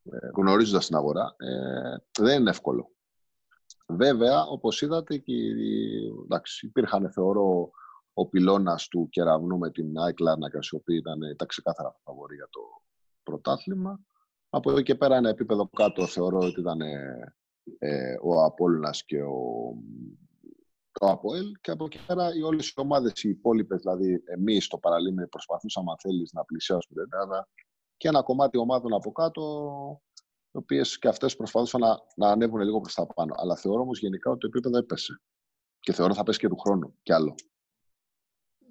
ε, γνωρίζοντας την αγορά, ε, δεν είναι εύκολο. Βέβαια, όπως είδατε, και, εντάξει, υπήρχαν, θεωρώ, ο πυλώνας του κεραυνού με την ΑΕΚ Λάρνακα, η οποία ήταν τα ξεκάθαρα φαβορή για το πρωτάθλημα. Από εδώ και πέρα ένα επίπεδο κάτω θεωρώ ότι ήταν ε, ο Απόλλωνας και ο, ο Αποέλ και από εκεί πέρα οι όλες οι ομάδες, οι υπόλοιπες, δηλαδή εμείς στο παραλίμνη προσπαθούσαμε αν θέλεις να πλησιάσουμε την Ελλάδα και ένα κομμάτι ομάδων από κάτω οι οποίες και αυτές προσπαθούσαν να, να ανέβουν λίγο προς τα πάνω. Αλλά θεωρώ όμως γενικά ότι το επίπεδο έπεσε. Και θεωρώ θα πέσει και του χρόνου κι άλλο.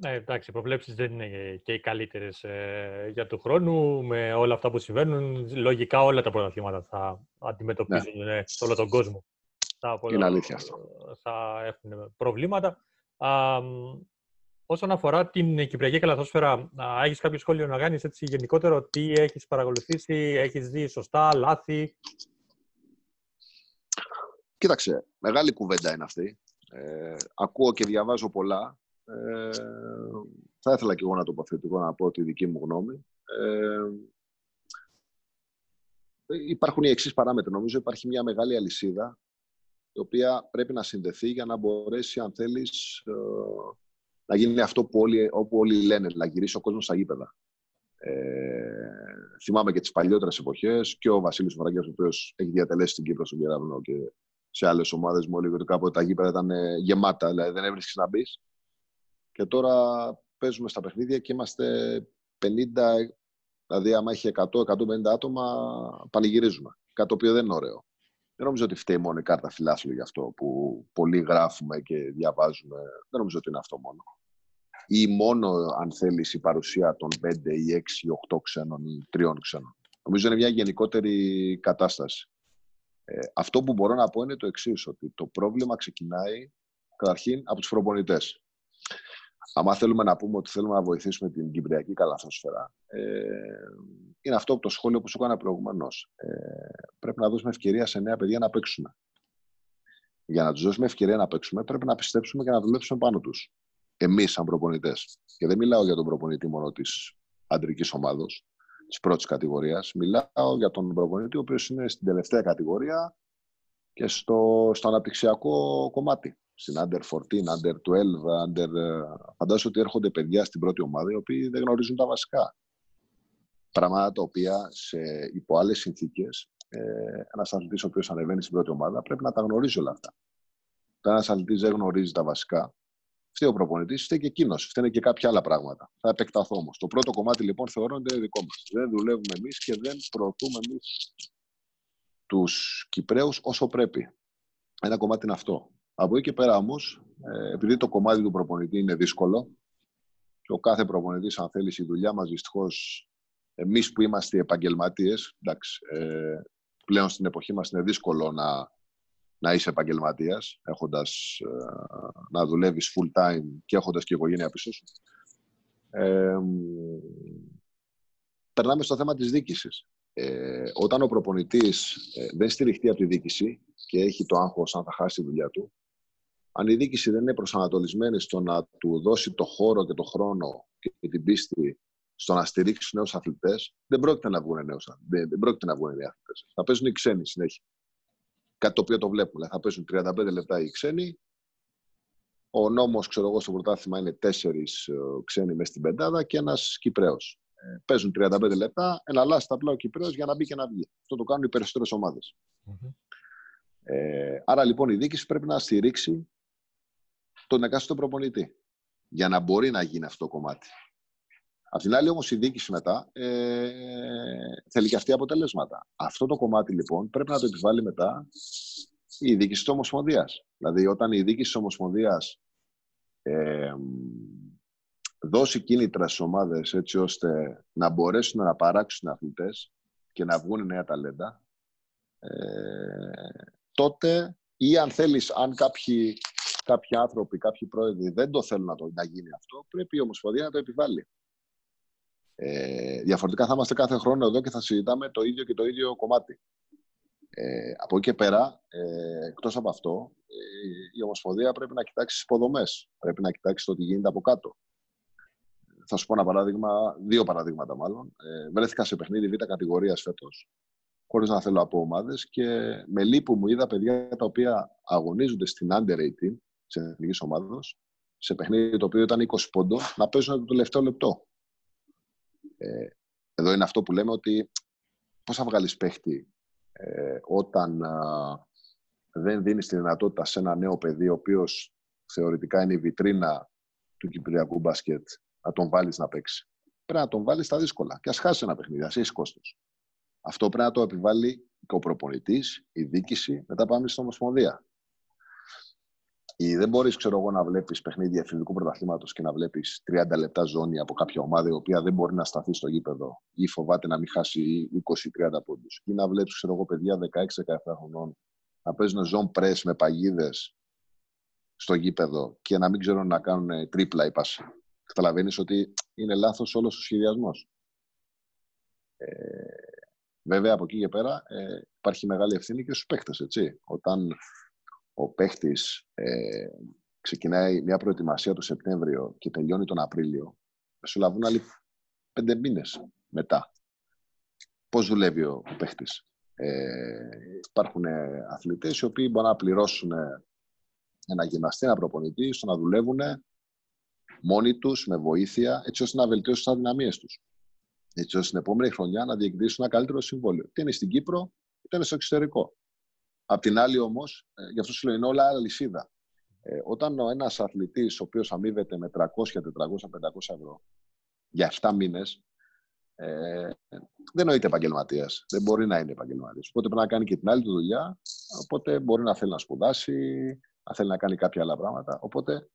Ναι, εντάξει, οι προβλέψεις δεν είναι και οι καλύτερες ε, για του χρόνου. Με όλα αυτά που συμβαίνουν, λογικά όλα τα πρωταθλήματα θα αντιμετωπίζουν ναι. σε όλο τον κόσμο. Θα, είναι αλήθεια αυτό. Θα έχουν προβλήματα. Α, όσον αφορά την Κυπριακή Καλαθόσφαιρα, έχεις κάποιο σχόλιο να κάνεις έτσι γενικότερο, τι έχεις παρακολουθήσει, έχεις δει σωστά, λάθη; Κοίταξε, μεγάλη κουβέντα είναι αυτή. Ε, ακούω και διαβάζω πολλά. Ε, θα ήθελα και εγώ να τοποθετήσω να πω τη δική μου γνώμη. Ε, υπάρχουν οι εξής παράμετροι. Νομίζω υπάρχει μια μεγάλη αλυσίδα η οποία πρέπει να συνδεθεί για να μπορέσει, αν θέλεις, ε, να γίνει αυτό που όλοι, όπου όλοι λένε, να γυρίσει ο κόσμος στα γήπεδα. Ε, θυμάμαι και τις παλιότερες εποχές και ο Βασίλης Βραγκιάς, ο οποίος έχει διατελέσει στην Κύπρο στον Κεραυνό και σε άλλες ομάδες μου έλεγε ότι κάποτε τα γήπεδα ήταν ε, γεμάτα, δηλαδή δεν έβρισκες να μπεις. Και τώρα παίζουμε στα παιχνίδια και είμαστε 50, δηλαδή άμα έχει 100-150 άτομα, πανηγυρίζουμε. Κάτι το οποίο δεν είναι ωραίο. Δεν νομίζω ότι φταίει μόνο η κάρτα φιλάθλου γι' αυτό που πολλοί γράφουμε και διαβάζουμε. Δεν νομίζω ότι είναι αυτό μόνο. Ή μόνο, αν θέλεις, η παρουσία των 5 ή 6 ή 8 ξένων ή 3 ξένων. Νομίζω είναι μια γενικότερη κατάσταση. Ε, αυτό που μπορώ να πω είναι το εξής ότι το πρόβλημα ξεκινάει καταρχήν από τους προπονητές. Αν θέλουμε να πούμε ότι θέλουμε να βοηθήσουμε την Κυπριακή καλαθόσφαιρα, ε, είναι αυτό το σχόλιο που σου έκανα προηγουμένως. Ε, πρέπει να δώσουμε ευκαιρία σε νέα παιδιά να παίξουμε. Για να τους δώσουμε ευκαιρία να παίξουμε, πρέπει να πιστέψουμε και να δουλέψουμε πάνω τους. Εμείς, σαν προπονητές. Και δεν μιλάω για τον προπονητή μόνο της αντρικής ομάδος, της πρώτης κατηγορίας. Μιλάω για τον προπονητή, ο οποίος είναι στην τελευταία κατηγορία και στο, στο αναπτυξιακό κομμάτι στην Under 14, Under 12, Under... Φαντάζομαι ότι έρχονται παιδιά στην πρώτη ομάδα οι οποίοι δεν γνωρίζουν τα βασικά. Πράγματα τα οποία σε, υπό άλλες συνθήκες ε, ένας αθλητής ο οποίος ανεβαίνει στην πρώτη ομάδα πρέπει να τα γνωρίζει όλα αυτά. Όταν ένας αθλητής δεν γνωρίζει τα βασικά, φταίει ο προπονητής, φταίει και εκείνος, φταίνε και κάποια άλλα πράγματα. Θα επεκταθώ όμως. Το πρώτο κομμάτι λοιπόν θεωρώ ότι είναι δικό μας. Δεν δουλεύουμε εμείς και δεν προωθούμε εμείς τους Κυπραίου όσο πρέπει. Ένα κομμάτι είναι αυτό. Από εκεί και πέρα όμως, ε, επειδή το κομμάτι του προπονητή είναι δύσκολο και ο κάθε προπονητής, αν θέλεις, η δουλειά μας δυστυχώς, εμείς που είμαστε επαγγελματίες, εντάξει, ε, πλέον στην εποχή μας είναι δύσκολο να, να είσαι επαγγελματίας, έχοντας ε, να δουλεύεις full time και έχοντας και οικογένεια πίσω σου. Ε, περνάμε στο θέμα της δίκησης. Ε, όταν ο προπονητής ε, δεν στηριχτεί από τη δίκηση και έχει το άγχος αν θα χάσει τη δουλειά του, αν η διοίκηση δεν είναι προσανατολισμένη στο να του δώσει το χώρο και το χρόνο και την πίστη στο να στηρίξει του νέους αθλητές, δεν πρόκειται να βγουν νέους δεν, δεν πρόκειται να βγουν νέοι αθλητές. Θα παίζουν οι ξένοι συνέχεια. Κάτι το οποίο το βλέπουμε. Θα παίζουν 35 λεπτά οι ξένοι. Ο νόμος, ξέρω εγώ, στο πρωτάθλημα είναι τέσσερις ε, ξένοι μέσα στην πεντάδα και ένας Κυπρέος. Ε, παίζουν 35 λεπτά, εναλλάσσει απλά ο Κυπρέος για να μπει και να βγει. Αυτό το κάνουν οι περισσότερες ομάδες. Mm-hmm. Ε, άρα λοιπόν η διοίκηση πρέπει να στηρίξει τον εκάστοτε προπονητή για να μπορεί να γίνει αυτό το κομμάτι. Απ' την άλλη όμως η διοίκηση μετά ε, θέλει και αυτή αποτελέσματα. Αυτό το κομμάτι λοιπόν πρέπει να το επιβάλλει μετά η διοίκηση της Ομοσπονδίας. Δηλαδή όταν η διοίκηση της Ομοσπονδίας ε, δώσει κίνητρα στις ομάδες έτσι ώστε να μπορέσουν να παράξουν αθλητές και να βγουν νέα ταλέντα, ε, τότε ή αν θέλεις, αν κάποιοι κάποιοι άνθρωποι, κάποιοι πρόεδροι δεν το θέλουν να, το, να γίνει αυτό, πρέπει η Ομοσπονδία να το επιβάλλει. Ε, διαφορετικά θα είμαστε κάθε χρόνο εδώ και θα συζητάμε το ίδιο και το ίδιο κομμάτι. Ε, από εκεί και πέρα, ε, εκτός από αυτό, ε, η Ομοσπονδία πρέπει να κοιτάξει τι υποδομές. Πρέπει να κοιτάξει το τι γίνεται από κάτω. Θα σου πω ένα παράδειγμα, δύο παραδείγματα μάλλον. Ε, βρέθηκα σε παιχνίδι β' κατηγορίας φέτος, χωρίς να θέλω από ομάδες και με λύπου μου είδα παιδιά τα οποία αγωνίζονται στην Under 18 τη εθνική ομάδα, σε παιχνίδι το οποίο ήταν 20 πόντων, να παίζουν το τελευταίο λεπτό. Ε, εδώ είναι αυτό που λέμε ότι πώς θα βγάλεις παίχτη ε, όταν δεν δίνεις τη δυνατότητα σε ένα νέο παιδί, ο οποίος θεωρητικά είναι η βιτρίνα του Κυπριακού μπάσκετ, να τον βάλεις να παίξει. Πρέπει να τον βάλεις στα δύσκολα και ας χάσει ένα παιχνίδι, ας έχει κόστος. Αυτό πρέπει να το επιβάλλει ο προπονητής, η δίκηση, μετά πάμε στην Ομοσπονδία. Ή δεν μπορείς, ξέρω εγώ, να βλέπεις παιχνίδια εθνικού πρωταθλήματος και να βλέπεις 30 λεπτά ζώνη από κάποια ομάδα η οποία δεν μπορεί να σταθεί στο γήπεδο ή φοβάται να μην χάσει 20-30 πόντους. Ή να βλέπεις, ξέρω εγώ, παιδιά 16-17 χρονών να παίζουν ζών πρέ με παγίδες στο γήπεδο και να μην ξέρουν να κάνουν τρίπλα ή πάση. Καταλαβαίνεις ότι είναι λάθος όλος ο σχεδιασμός. Ε, βέβαια, από εκεί και πέρα ε, υπάρχει μεγάλη ευθύνη και στους παίχτε. Όταν ο παίχτης ε, ξεκινάει μια προετοιμασία το Σεπτέμβριο και τελειώνει τον Απρίλιο, θα σου λαβούν άλλοι πέντε μήνες μετά. Πώς δουλεύει ο παίχτης; Ε, υπάρχουν αθλητές οι οποίοι μπορούν να πληρώσουν ένα γυμναστή, ένα προπονητή, στο να δουλεύουν μόνοι τους, με βοήθεια, έτσι ώστε να βελτιώσουν τις αδυναμίες τους. Έτσι ώστε στην επόμενη χρονιά να διεκδικήσουν ένα καλύτερο συμβόλαιο. Είτε είναι στην Κύπρο, είτε είναι στο εξωτερικό. Απ' την άλλη όμως, ε, γι' αυτό σου λέω, είναι όλα αλυσίδα. Ε, όταν ο ένας αθλητής, ο οποίος αμείβεται με 300, 400, 500 ευρώ για 7 μήνες, ε, δεν νοείται επαγγελματίας. Δεν μπορεί να είναι επαγγελματίας. Οπότε πρέπει να κάνει και την άλλη του δουλειά. Οπότε μπορεί να θέλει να σπουδάσει, να θέλει να κάνει κάποια άλλα πράγματα. Οπότε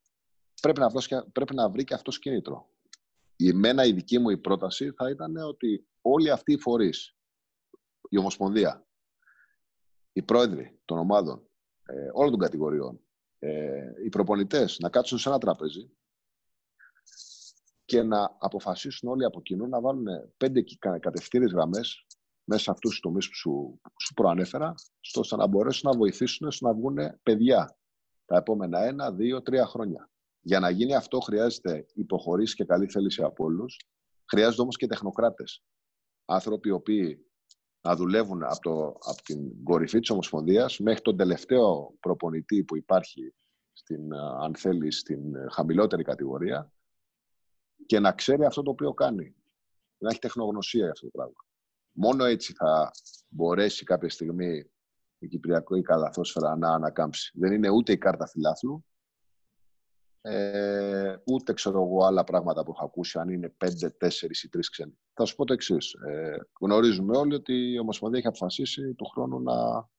πρέπει να, βρει, πρέπει να βρει και αυτός κίνητρο. Η μένα η δική μου η πρόταση θα ήταν ότι όλοι αυτοί οι φορείς, η Ομοσπονδία, οι πρόεδροι των ομάδων, ε, όλων των κατηγοριών, ε, οι προπονητές να κάτσουν σε ένα τραπέζι και να αποφασίσουν όλοι από κοινού να βάλουν πέντε κατευθύνες γραμμές μέσα σε αυτούς τους τομείς που σου, σου προανέφερα, ώστε να μπορέσουν να βοηθήσουν στο να βγουν παιδιά τα επόμενα ένα, δύο, τρία χρόνια. Για να γίνει αυτό χρειάζεται υποχωρήσει και καλή θέληση από όλους. Χρειάζονται όμως και τεχνοκράτες. Άνθρωποι οι οποίοι να δουλεύουν από, το, από την κορυφή της Ομοσπονδίας μέχρι τον τελευταίο προπονητή που υπάρχει στην, αν θέλει, στην χαμηλότερη κατηγορία και να ξέρει αυτό το οποίο κάνει. Να έχει τεχνογνωσία για αυτό το πράγμα. Μόνο έτσι θα μπορέσει κάποια στιγμή η Κυπριακή καλαθόσφαιρα να ανακάμψει. Δεν είναι ούτε η κάρτα φιλάθλου, ε, ούτε ξέρω εγώ άλλα πράγματα που έχω ακούσει, αν είναι πέντε, τέσσερις ή τρεις ξένοι. Θα σου πω το εξής. Ε, γνωρίζουμε όλοι ότι η Ομοσπονδία έχει αποφασίσει του χρόνου να,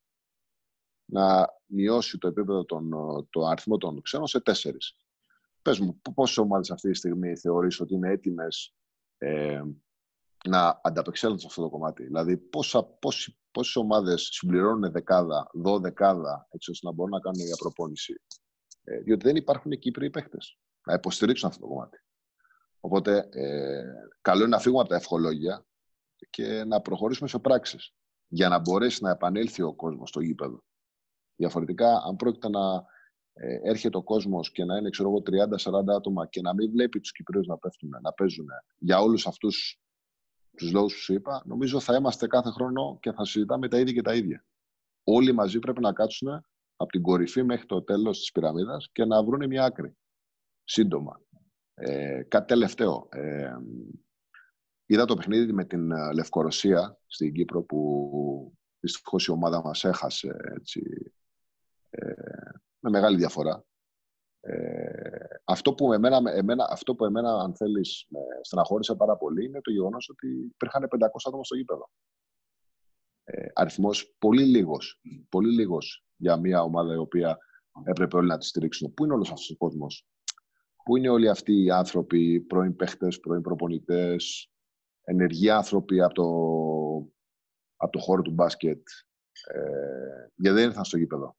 να μειώσει το επίπεδο των, το αριθμό των ξένων σε τέσσερις. Πες μου, πόσε ομάδε αυτή τη στιγμή θεωρείς ότι είναι έτοιμες ε, να ανταπεξέλθουν σε αυτό το κομμάτι; Δηλαδή, πόσα, πόσοι, πόσες ομάδες συμπληρώνουν δεκάδα, δώδεκάδα, έτσι ώστε να μπορούν να κάνουν μια προπόνηση; ε, διότι δεν υπάρχουν Κύπροι παίχτε να υποστηρίξουν αυτό το κομμάτι. Οπότε, ε, καλό είναι να φύγουμε από τα ευχολόγια και να προχωρήσουμε σε πράξεις για να μπορέσει να επανέλθει ο κόσμος στο γήπεδο. Διαφορετικά, αν πρόκειται να ε, έρχεται ο κόσμος και να είναι, ξέρω εγώ, 30-40 άτομα και να μην βλέπει τους Κυπρίους να πέφτουν, να παίζουν για όλους αυτούς τους λόγους που σου είπα, νομίζω θα είμαστε κάθε χρόνο και θα συζητάμε τα ίδια και τα ίδια. Όλοι μαζί πρέπει να κάτσουν από την κορυφή μέχρι το τέλος της πυραμίδας και να βρουν μια άκρη. Σύντομα. Ε, κάτι τελευταίο. Ε, είδα το παιχνίδι με την ε, Λευκορωσία στην Κύπρο που δυστυχώς η ομάδα μας έχασε έτσι, ε, με μεγάλη διαφορά. Ε, αυτό, που εμένα, εμένα, αυτό που εμένα, αν θέλεις, με στεναχώρησε πάρα πολύ είναι το γεγονός ότι υπήρχαν 500 άτομα στο γήπεδο. Ε, αριθμός πολύ λίγος, πολύ λίγος για μια ομάδα η οποία έπρεπε όλοι να τη στηρίξουν. Πού είναι όλος αυτός ο κόσμος, Πού είναι όλοι αυτοί οι άνθρωποι, πρώην παίχτες, πρώην προπονητές, ενεργοί άνθρωποι από το, από το χώρο του μπάσκετ, ε, γιατί δεν ήρθαν στο γήπεδο.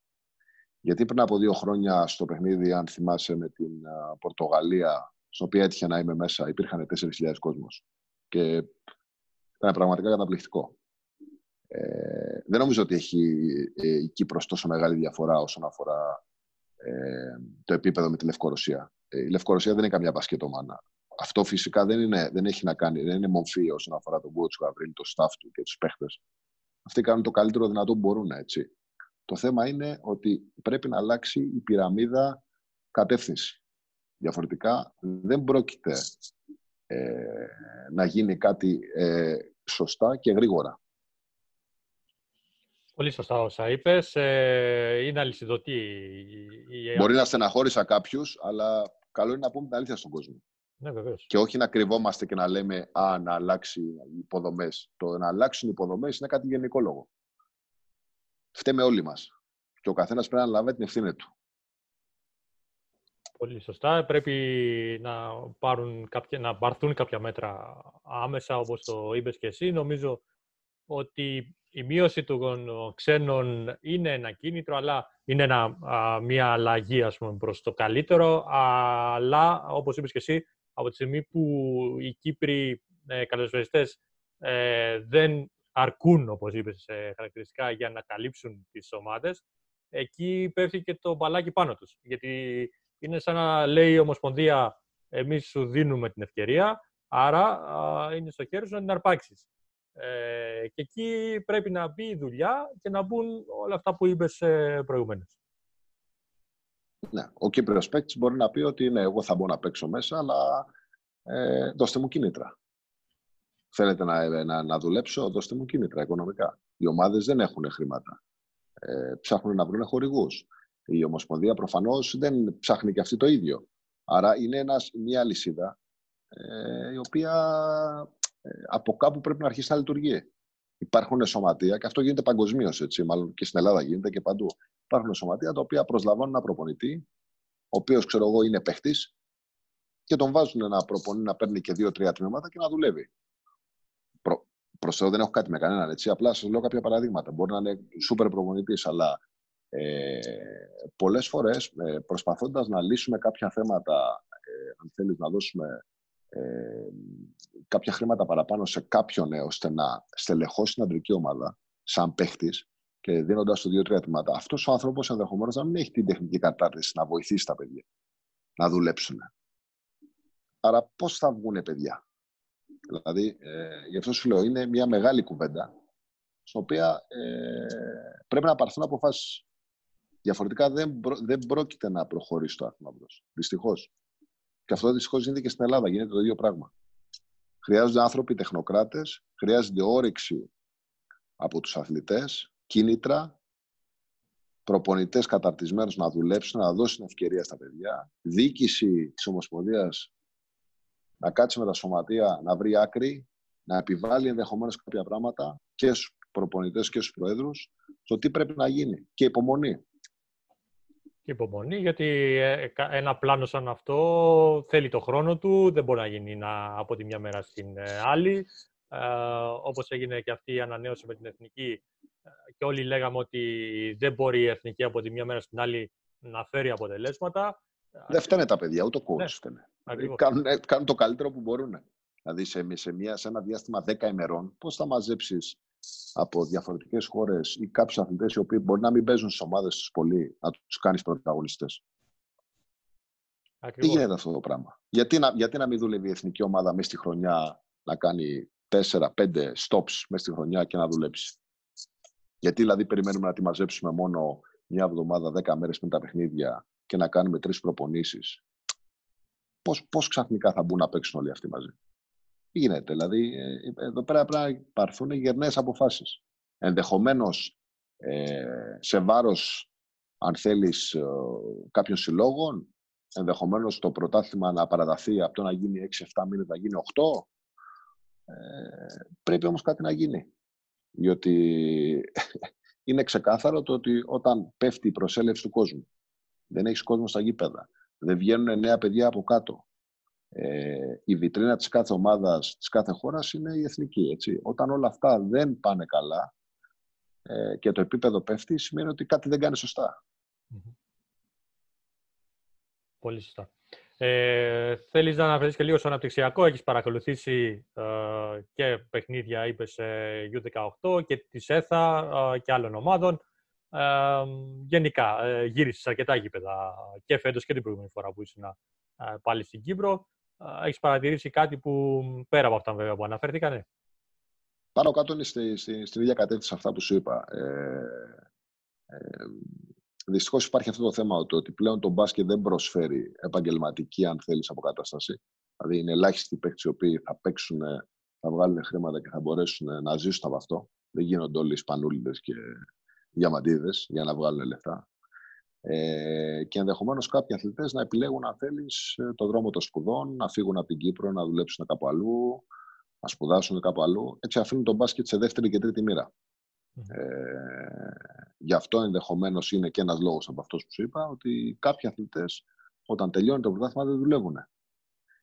Γιατί πριν από δύο χρόνια στο παιχνίδι, αν θυμάσαι, με την Πορτογαλία, στην οποία έτυχε να είμαι μέσα, υπήρχαν 4.000 κόσμος. Και ήταν πραγματικά καταπληκτικό. Ε, δεν νομίζω ότι έχει ε, η Κύπρος τόσο μεγάλη διαφορά όσον αφορά ε, το επίπεδο με τη Λευκορωσία. Ε, η Λευκορωσία δεν είναι καμιά μπασκετομάνα. Αυτό φυσικά δεν, είναι, δεν έχει να κάνει, δεν είναι μομφή όσον αφορά τον coach Γαβρίλ, το staff του και τους παίχτες. Αυτοί κάνουν το καλύτερο δυνατό που μπορούν, έτσι. Το θέμα είναι ότι πρέπει να αλλάξει η πυραμίδα κατεύθυνση. Διαφορετικά δεν πρόκειται ε, να γίνει κάτι ε, σωστά και γρήγορα. Πολύ σωστά όσα είπες. Ε, είναι αλυσιδωτή. Η... Μπορεί να στεναχώρησα κάποιους, αλλά καλό είναι να πούμε την αλήθεια στον κόσμο. Ναι, βεβαίως. Και όχι να κρυβόμαστε και να λέμε Α, να αλλάξει οι υποδομές. Το να αλλάξουν οι υποδομές είναι κάτι γενικό λόγο. Φταίμε όλοι μας. Και ο καθένας πρέπει να λάβει την ευθύνη του. Πολύ σωστά. Πρέπει να, πάρουν κάποια, να πάρθουν κάποια μέτρα άμεσα, όπως το είπες και εσύ. Νομίζω ότι η μείωση των ξένων είναι ένα κίνητρο, αλλά είναι ένα, μια αλλαγή ας πούμε, προς το καλύτερο. Αλλά, όπως είπες και εσύ, από τη στιγμή που οι Κύπροι ε, ε, δεν αρκούν, όπως είπες, ε, χαρακτηριστικά για να καλύψουν τις ομάδες, εκεί πέφτει και το μπαλάκι πάνω τους. Γιατί είναι σαν να λέει η Ομοσπονδία, εμείς σου δίνουμε την ευκαιρία, άρα είναι στο χέρι σου να την αρπάξεις. Ε, και εκεί πρέπει να μπει η δουλειά και να μπουν όλα αυτά που είπες ε, προηγουμένως. Ναι, ο Κύπριος παίκτης μπορεί να πει ότι ναι, εγώ θα μπορώ να παίξω μέσα, αλλά ε, δώστε μου κίνητρα. Θέλετε να, να, να δουλέψω, δώστε μου κίνητρα οικονομικά. Οι ομάδες δεν έχουν χρήματα. ε, ψάχνουν να βρουν χορηγούς. Η Ομοσπονδία προφανώς δεν ψάχνει και αυτή το ίδιο. Άρα είναι ένας, μια λυσίδα ε, η οποία ε, από κάπου πρέπει να αρχίσει να λειτουργεί. Υπάρχουν σωματεία, και αυτό γίνεται παγκοσμίως, μάλλον και στην Ελλάδα γίνεται και παντού. Υπάρχουν σωματεία τα οποία προσλαμβάνουν ένα προπονητή, ο οποίος ξέρω εγώ είναι παίχτης, και τον βάζουν να προπονεί, να παίρνει και δύο-τρία τμήματα και να δουλεύει. Προ, προς δεν έχω κάτι με κανέναν, έτσι. Απλά σας λέω κάποια παραδείγματα. Μπορεί να είναι σούπερ προπονητής, αλλά ε, πολλές φορές ε, προσπαθώντας να λύσουμε κάποια θέματα, ε, αν θέλεις να δώσουμε ε, κάποια χρήματα παραπάνω σε κάποιον ώστε να στελεχώσει την αντρική ομάδα σαν παίχτης και δίνοντας του δύο-τρία τμήματα, αυτός ο άνθρωπος ενδεχομένως να μην έχει την τεχνική κατάρτιση να βοηθήσει τα παιδιά να δουλέψουν. Άρα, πώς θα βγουν παιδιά; Δηλαδή, ε, γι' αυτό σου λέω, είναι μια μεγάλη κουβέντα, στην οποία ε, πρέπει να παρθούν αποφάσεις. Διαφορετικά δεν, δεν πρόκειται να προχωρήσει το άθλημα μπρος. Δυστυχώς. Και αυτό δυστυχώς γίνεται και στην Ελλάδα. Γίνεται το ίδιο πράγμα. Χρειάζονται άνθρωποι τεχνοκράτες, χρειάζεται όρεξη από τους αθλητές, κίνητρα, προπονητές καταρτισμένους να δουλέψουν, να δώσουν ευκαιρία στα παιδιά, διοίκηση της Ομοσπονδίας να κάτσει με τα σωματεία, να βρει άκρη, να επιβάλλει ενδεχομένως κάποια πράγματα και στους προπονητές και στους προέδρους στο τι πρέπει να γίνει. Και υπομονή και υπομονή, γιατί ε, ένα πλάνο σαν αυτό θέλει το χρόνο του, δεν μπορεί να γίνει να, από τη μια μέρα στην ε, άλλη. Ε, όπως έγινε και αυτή η ανανέωση με την Εθνική ε, και όλοι λέγαμε ότι δεν μπορεί η Εθνική από τη μια μέρα στην άλλη να φέρει αποτελέσματα. Δεν φταίνε τα παιδιά, ούτε ο coach ναι, φταίνε. Κάνουν, κάνουν, το καλύτερο που μπορούν. Δηλαδή σε, σε, μια, σε ένα διάστημα 10 ημερών, πώς θα μαζέψεις από διαφορετικές χώρες ή κάποιους αθλητές οι οποίοι μπορεί να μην παίζουν στις ομάδες τους πολύ, να τους κάνεις πρωταγωνιστές. Τι γίνεται αυτό το πράγμα; Γιατί να, γιατί να μην δουλεύει η εθνική ομάδα μέσα στη χρονιά να κάνει 4-5 stops μέσα στη χρονιά και να δουλέψει; Γιατί δηλαδή περιμένουμε να τη μαζέψουμε μόνο μια εβδομάδα, 10 μέρες πριν τα παιχνίδια και να κάνουμε τρεις προπονήσεις. Πώς ξαφνικά θα μπουν να παίξουν όλοι αυτοί μαζί; Τι γίνεται, δηλαδή ε, εδώ πέρα πρέπει να υπαρθούν γερνές αποφάσεις. Ενδεχομένως ε, σε βάρος, αν θέλεις, ε, κάποιων συλλόγων, ενδεχομένως το πρωτάθλημα να παραδαθεί από το να γίνει 6-7 μήνες να γίνει 8. Ε, πρέπει όμως κάτι να γίνει. Διότι είναι ξεκάθαρο το ότι όταν πέφτει η προσέλευση του κόσμου, δεν έχεις κόσμο στα γήπεδα, δεν βγαίνουν νέα παιδιά από κάτω, ε, η βιτρίνα της κάθε ομάδας, της κάθε χώρας είναι η εθνική. Έτσι. Όταν όλα αυτά δεν πάνε καλά ε, και το επίπεδο πέφτει, σημαίνει ότι κάτι δεν κάνει Πολύ σωστά. Ε, θέλεις να αναφερθείς και λίγο στο αναπτυξιακό. Έχεις παρακολουθήσει ε, και παιχνίδια, είπες, ε, U18 και της ΕΘΑ ε, και άλλων ομάδων. Ε, γενικά, ε, γύρισες αρκετά γήπεδα και φέτος και την προηγούμενη φορά που ήσουν πάλι στην Κύπρο. Έχεις παρατηρήσει κάτι που πέρα από αυτά βέβαια που αναφέρθηκαν. Πάνω κάτω είναι στη, στη, στην ίδια κατεύθυνση αυτά που σου είπα. Ε, ε, Δυστυχώς υπάρχει αυτό το θέμα ότι πλέον το μπάσκετ δεν προσφέρει επαγγελματική, αν θέλεις, αποκατάσταση. Δηλαδή είναι ελάχιστοι παίκτες οι οποίοι θα παίξουν, θα βγάλουν χρήματα και θα μπορέσουν να ζήσουν από αυτό. Δεν γίνονται όλοι σπανούλιδες και διαμαντίδες για να βγάλουν λεφτά. Ε, και ενδεχομένως κάποιοι αθλητές να επιλέγουν, αν θέλεις, ε, το δρόμο των σπουδών, να φύγουν από την Κύπρο, να δουλέψουν κάπου αλλού, να σπουδάσουν κάπου αλλού. Έτσι αφήνουν τον μπάσκετ σε δεύτερη και τρίτη μοίρα. Ε, γι' αυτό ενδεχομένως είναι και ένας λόγος από αυτός που σου είπα, ότι κάποιοι αθλητές όταν τελειώνει το πρωτάθλημα δεν δουλεύουν.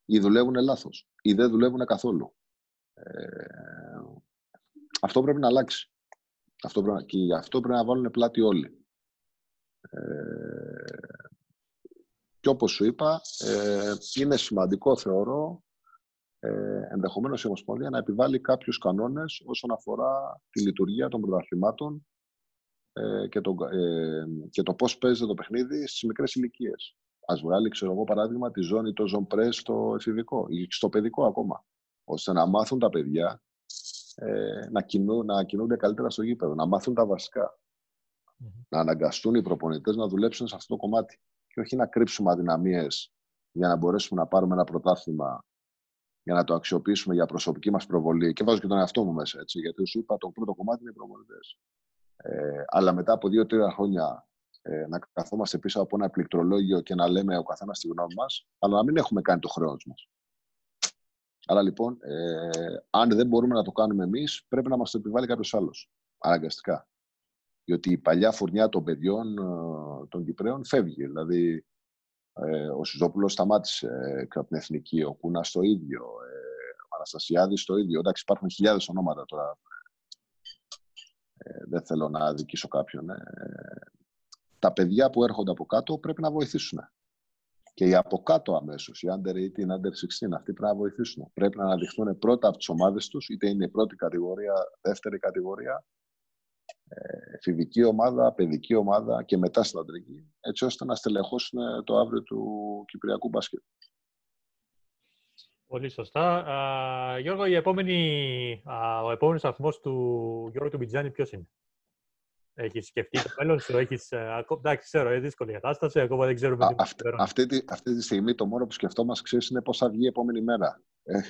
Ή δουλεύουν λάθος, ή δεν δουλεύουν καθόλου. Ε, αυτό πρέπει να αλλάξει. Αυτό πρέπει, και γι' αυτό πρέπει να βάλουν πλάτη όλοι. Ε, και όπως σου είπα, ε, είναι σημαντικό, θεωρώ, ε, ενδεχομένως η Ομοσπονδία να επιβάλλει κάποιους κανόνες όσον αφορά τη λειτουργία των πρωταθλημάτων ε, και, το, ε, και το πώς παίζεται το παιχνίδι στις μικρές ηλικίες. Ας βγάλει, ξέρω εγώ, παράδειγμα, τη ζώνη το ζων πρέ στο εφηβικό ή στο παιδικό ακόμα, ώστε να μάθουν τα παιδιά ε, να, κινούν, να κινούνται καλύτερα στο γήπεδο, να μάθουν τα βασικά να αναγκαστούν οι προπονητές να δουλέψουν σε αυτό το κομμάτι. Και όχι να κρύψουμε αδυναμίες για να μπορέσουμε να πάρουμε ένα πρωτάθλημα για να το αξιοποιήσουμε για προσωπική μας προβολή. Και βάζω και τον εαυτό μου μέσα, έτσι, γιατί σου είπα το πρώτο κομμάτι είναι οι προπονητές. Ε, αλλά μετά από δύο-τρία χρόνια ε, να καθόμαστε πίσω από ένα πληκτρολόγιο και να λέμε ο καθένας τη γνώμη μας, αλλά να μην έχουμε κάνει το χρέος μας. Άρα λοιπόν, ε, αν δεν μπορούμε να το κάνουμε εμείς, πρέπει να μας το επιβάλλει κάποιος άλλος. Αναγκαστικά. Διότι η παλιά φουρνιά των παιδιών ε, των Κυπρέων φεύγει. Δηλαδή, ε, ο Σιζόπουλος σταμάτησε ε, από την εθνική, ο Κούνας το ίδιο, ε, ο Αναστασιάδης το ίδιο. Εντάξει, υπάρχουν χιλιάδες ονόματα τώρα. Ε, δεν θέλω να αδικήσω κάποιον. Ε. Τα παιδιά που έρχονται από κάτω πρέπει να βοηθήσουν. Και οι από κάτω αμέσως, οι under 18, under 16, αυτοί πρέπει να βοηθήσουν. Πρέπει να αναδειχθούν πρώτα από τις ομάδες τους, είτε είναι η πρώτη κατηγορία, δεύτερη κατηγορία, εφηβική ομάδα, παιδική ομάδα και μετά στην αντρική, έτσι ώστε να στελεχώσουν το αύριο του Κυπριακού μπάσκετ. Πολύ σωστά. Α, Γιώργο, η επόμενη, α, ο επόμενος αθμός του Γιώργου του Μπιτζάνη ποιος είναι; Έχεις σκεφτεί το μέλλον σου, έχεις... Εντάξει, ξέρω, είναι δύσκολη κατάσταση, ακόμα δεν ξέρουμε τι αυτή, αυτή, τη, αυτή τη στιγμή το μόνο που σκεφτόμαστε, ξέρεις, είναι πώς θα βγει η επόμενη μέρα. Ε,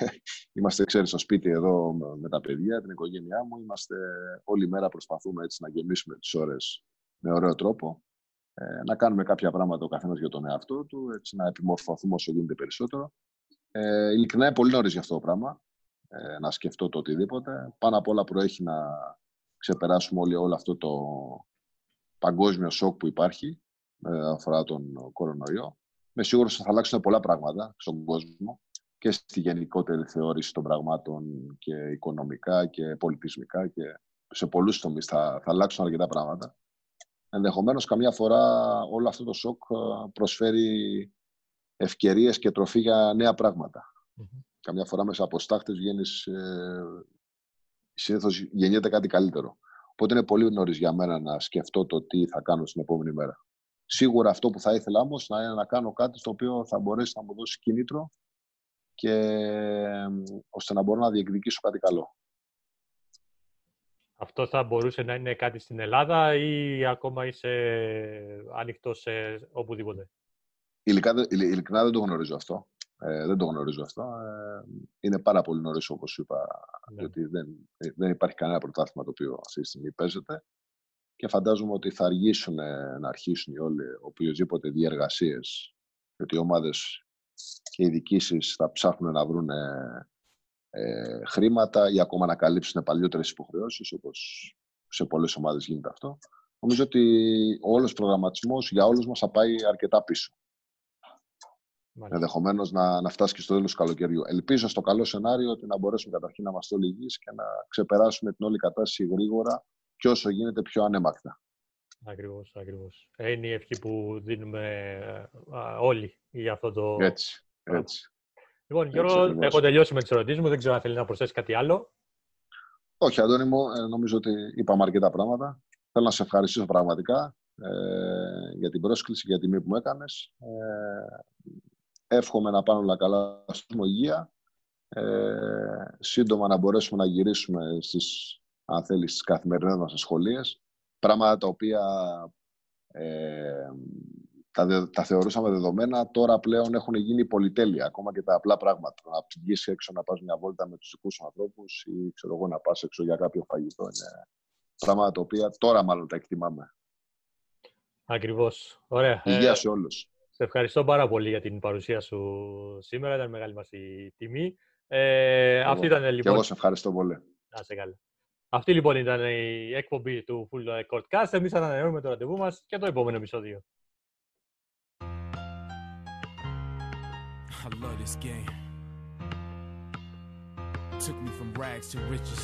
είμαστε, ξέρεις, στο σπίτι εδώ με τα παιδιά, την οικογένειά μου. Είμαστε όλη μέρα προσπαθούμε έτσι να γεμίσουμε τις ώρες με ωραίο τρόπο. Ε, να κάνουμε κάποια πράγματα ο καθένας για τον εαυτό του, έτσι να επιμορφωθούμε όσο γίνεται περισσότερο. Ε, ειλικρινά είναι πολύ νωρίς για αυτό το πράγμα. Ε, να σκεφτώ το οτιδήποτε. Πάνω απ' όλα προέχει να ξεπεράσουμε όλοι όλο αυτό το παγκόσμιο σοκ που υπάρχει ε, αφορά τον κορονοϊό. Με σίγουρος ότι θα αλλάξουν πολλά πράγματα στον κόσμο και στη γενικότερη θεώρηση των πραγμάτων και οικονομικά και πολιτισμικά και σε πολλούς τομείς θα, θα αλλάξουν αρκετά πράγματα. Ενδεχομένως καμιά φορά όλο αυτό το σοκ ε, προσφέρει ευκαιρίες και τροφή για νέα Καμιά φορά μέσα από στάχτες βγαίνεις, ε, συνήθως γεννιέται κάτι καλύτερο. Οπότε είναι πολύ νωρίς για μένα να σκεφτώ το τι θα κάνω στην επόμενη μέρα. Σίγουρα αυτό που θα ήθελα όμως να είναι να κάνω κάτι στο οποίο θα μπορέσει να μου δώσει κίνητρο και ώστε να μπορώ να διεκδικήσω κάτι καλό. Αυτό θα μπορούσε να είναι κάτι στην Ελλάδα ή ακόμα είσαι ανοιχτός σε οπουδήποτε; Ειλικρινά δεν το γνωρίζω αυτό. Ε, δεν το γνωρίζω αυτό. Ε, είναι πάρα πολύ νωρίς, όπως είπα, ναι. γιατί δεν, δεν υπάρχει κανένα πρωτάθλημα το οποίο αυτή τη στιγμή παίζεται. Και φαντάζομαι ότι θα αργήσουν να αρχίσουν οι όλοι οποιοδήποτε διεργασίες, γιατί οι ομάδες και οι διοικήσεις θα ψάχνουν να βρουν ε, χρήματα ή ακόμα να καλύψουν παλιότερες υποχρεώσεις, όπως σε πολλές ομάδες γίνεται αυτό. Νομίζω ότι ο όλος προγραμματισμός για όλους μας θα πάει αρκετά πίσω. Ενδεχομένως να, να φτάσει και στο τέλος του καλοκαιριού. Ελπίζω στο καλό σενάριο ότι να μπορέσουμε καταρχήν να είμαστε όλοι υγιείς και να ξεπεράσουμε την όλη κατάσταση γρήγορα και όσο γίνεται πιο ανέμακτα. Ακριβώς, ακριβώς. Ε, είναι η ευχή που δίνουμε α, όλοι για αυτό το. Έτσι. έτσι. Λοιπόν, Γιώργο, έχω τελειώσει με τις ερωτήσεις μου. Δεν ξέρω αν θέλει να προσθέσει κάτι άλλο. Όχι, Αντώνη μου, ε, νομίζω ότι είπαμε αρκετά πράγματα. Θέλω να σε ευχαριστήσω πραγματικά ε, για την πρόσκληση, για την τιμή που μου έκανες. Ε, Εύχομαι να πάνε όλα καλά στην υγεία. Ε, σύντομα να μπορέσουμε να γυρίσουμε στις, αν θέλεις, στις καθημερινές μας σχολείες. Πράγματα τα οποία ε, τα, τα θεωρούσαμε δεδομένα, τώρα πλέον έχουν γίνει πολυτέλεια, ακόμα και τα απλά πράγματα. Να πηγείς έξω να πας μια βόλτα με τους δικούς σου ανθρώπους ή ξέρω εγώ να πας έξω για κάποιο φαγητό. Είναι πράγματα τα οποία τώρα μάλλον τα εκτιμάμε. Ακριβώς. Ωραία. Υγεία ε, σε όλους. Σε ευχαριστώ πάρα πολύ για την παρουσία σου σήμερα. Ήταν μεγάλη μας η τιμή. Ε, αυτή ήταν λοιπόν... Και εγώ σε ευχαριστώ πολύ. Να σε καλά. Αυτή λοιπόν ήταν η εκπομπή του Full Court Cast. Εμείς ανανεώνουμε το ραντεβού μας και το επόμενο επεισόδιο. I love this game. Took me from rags to riches.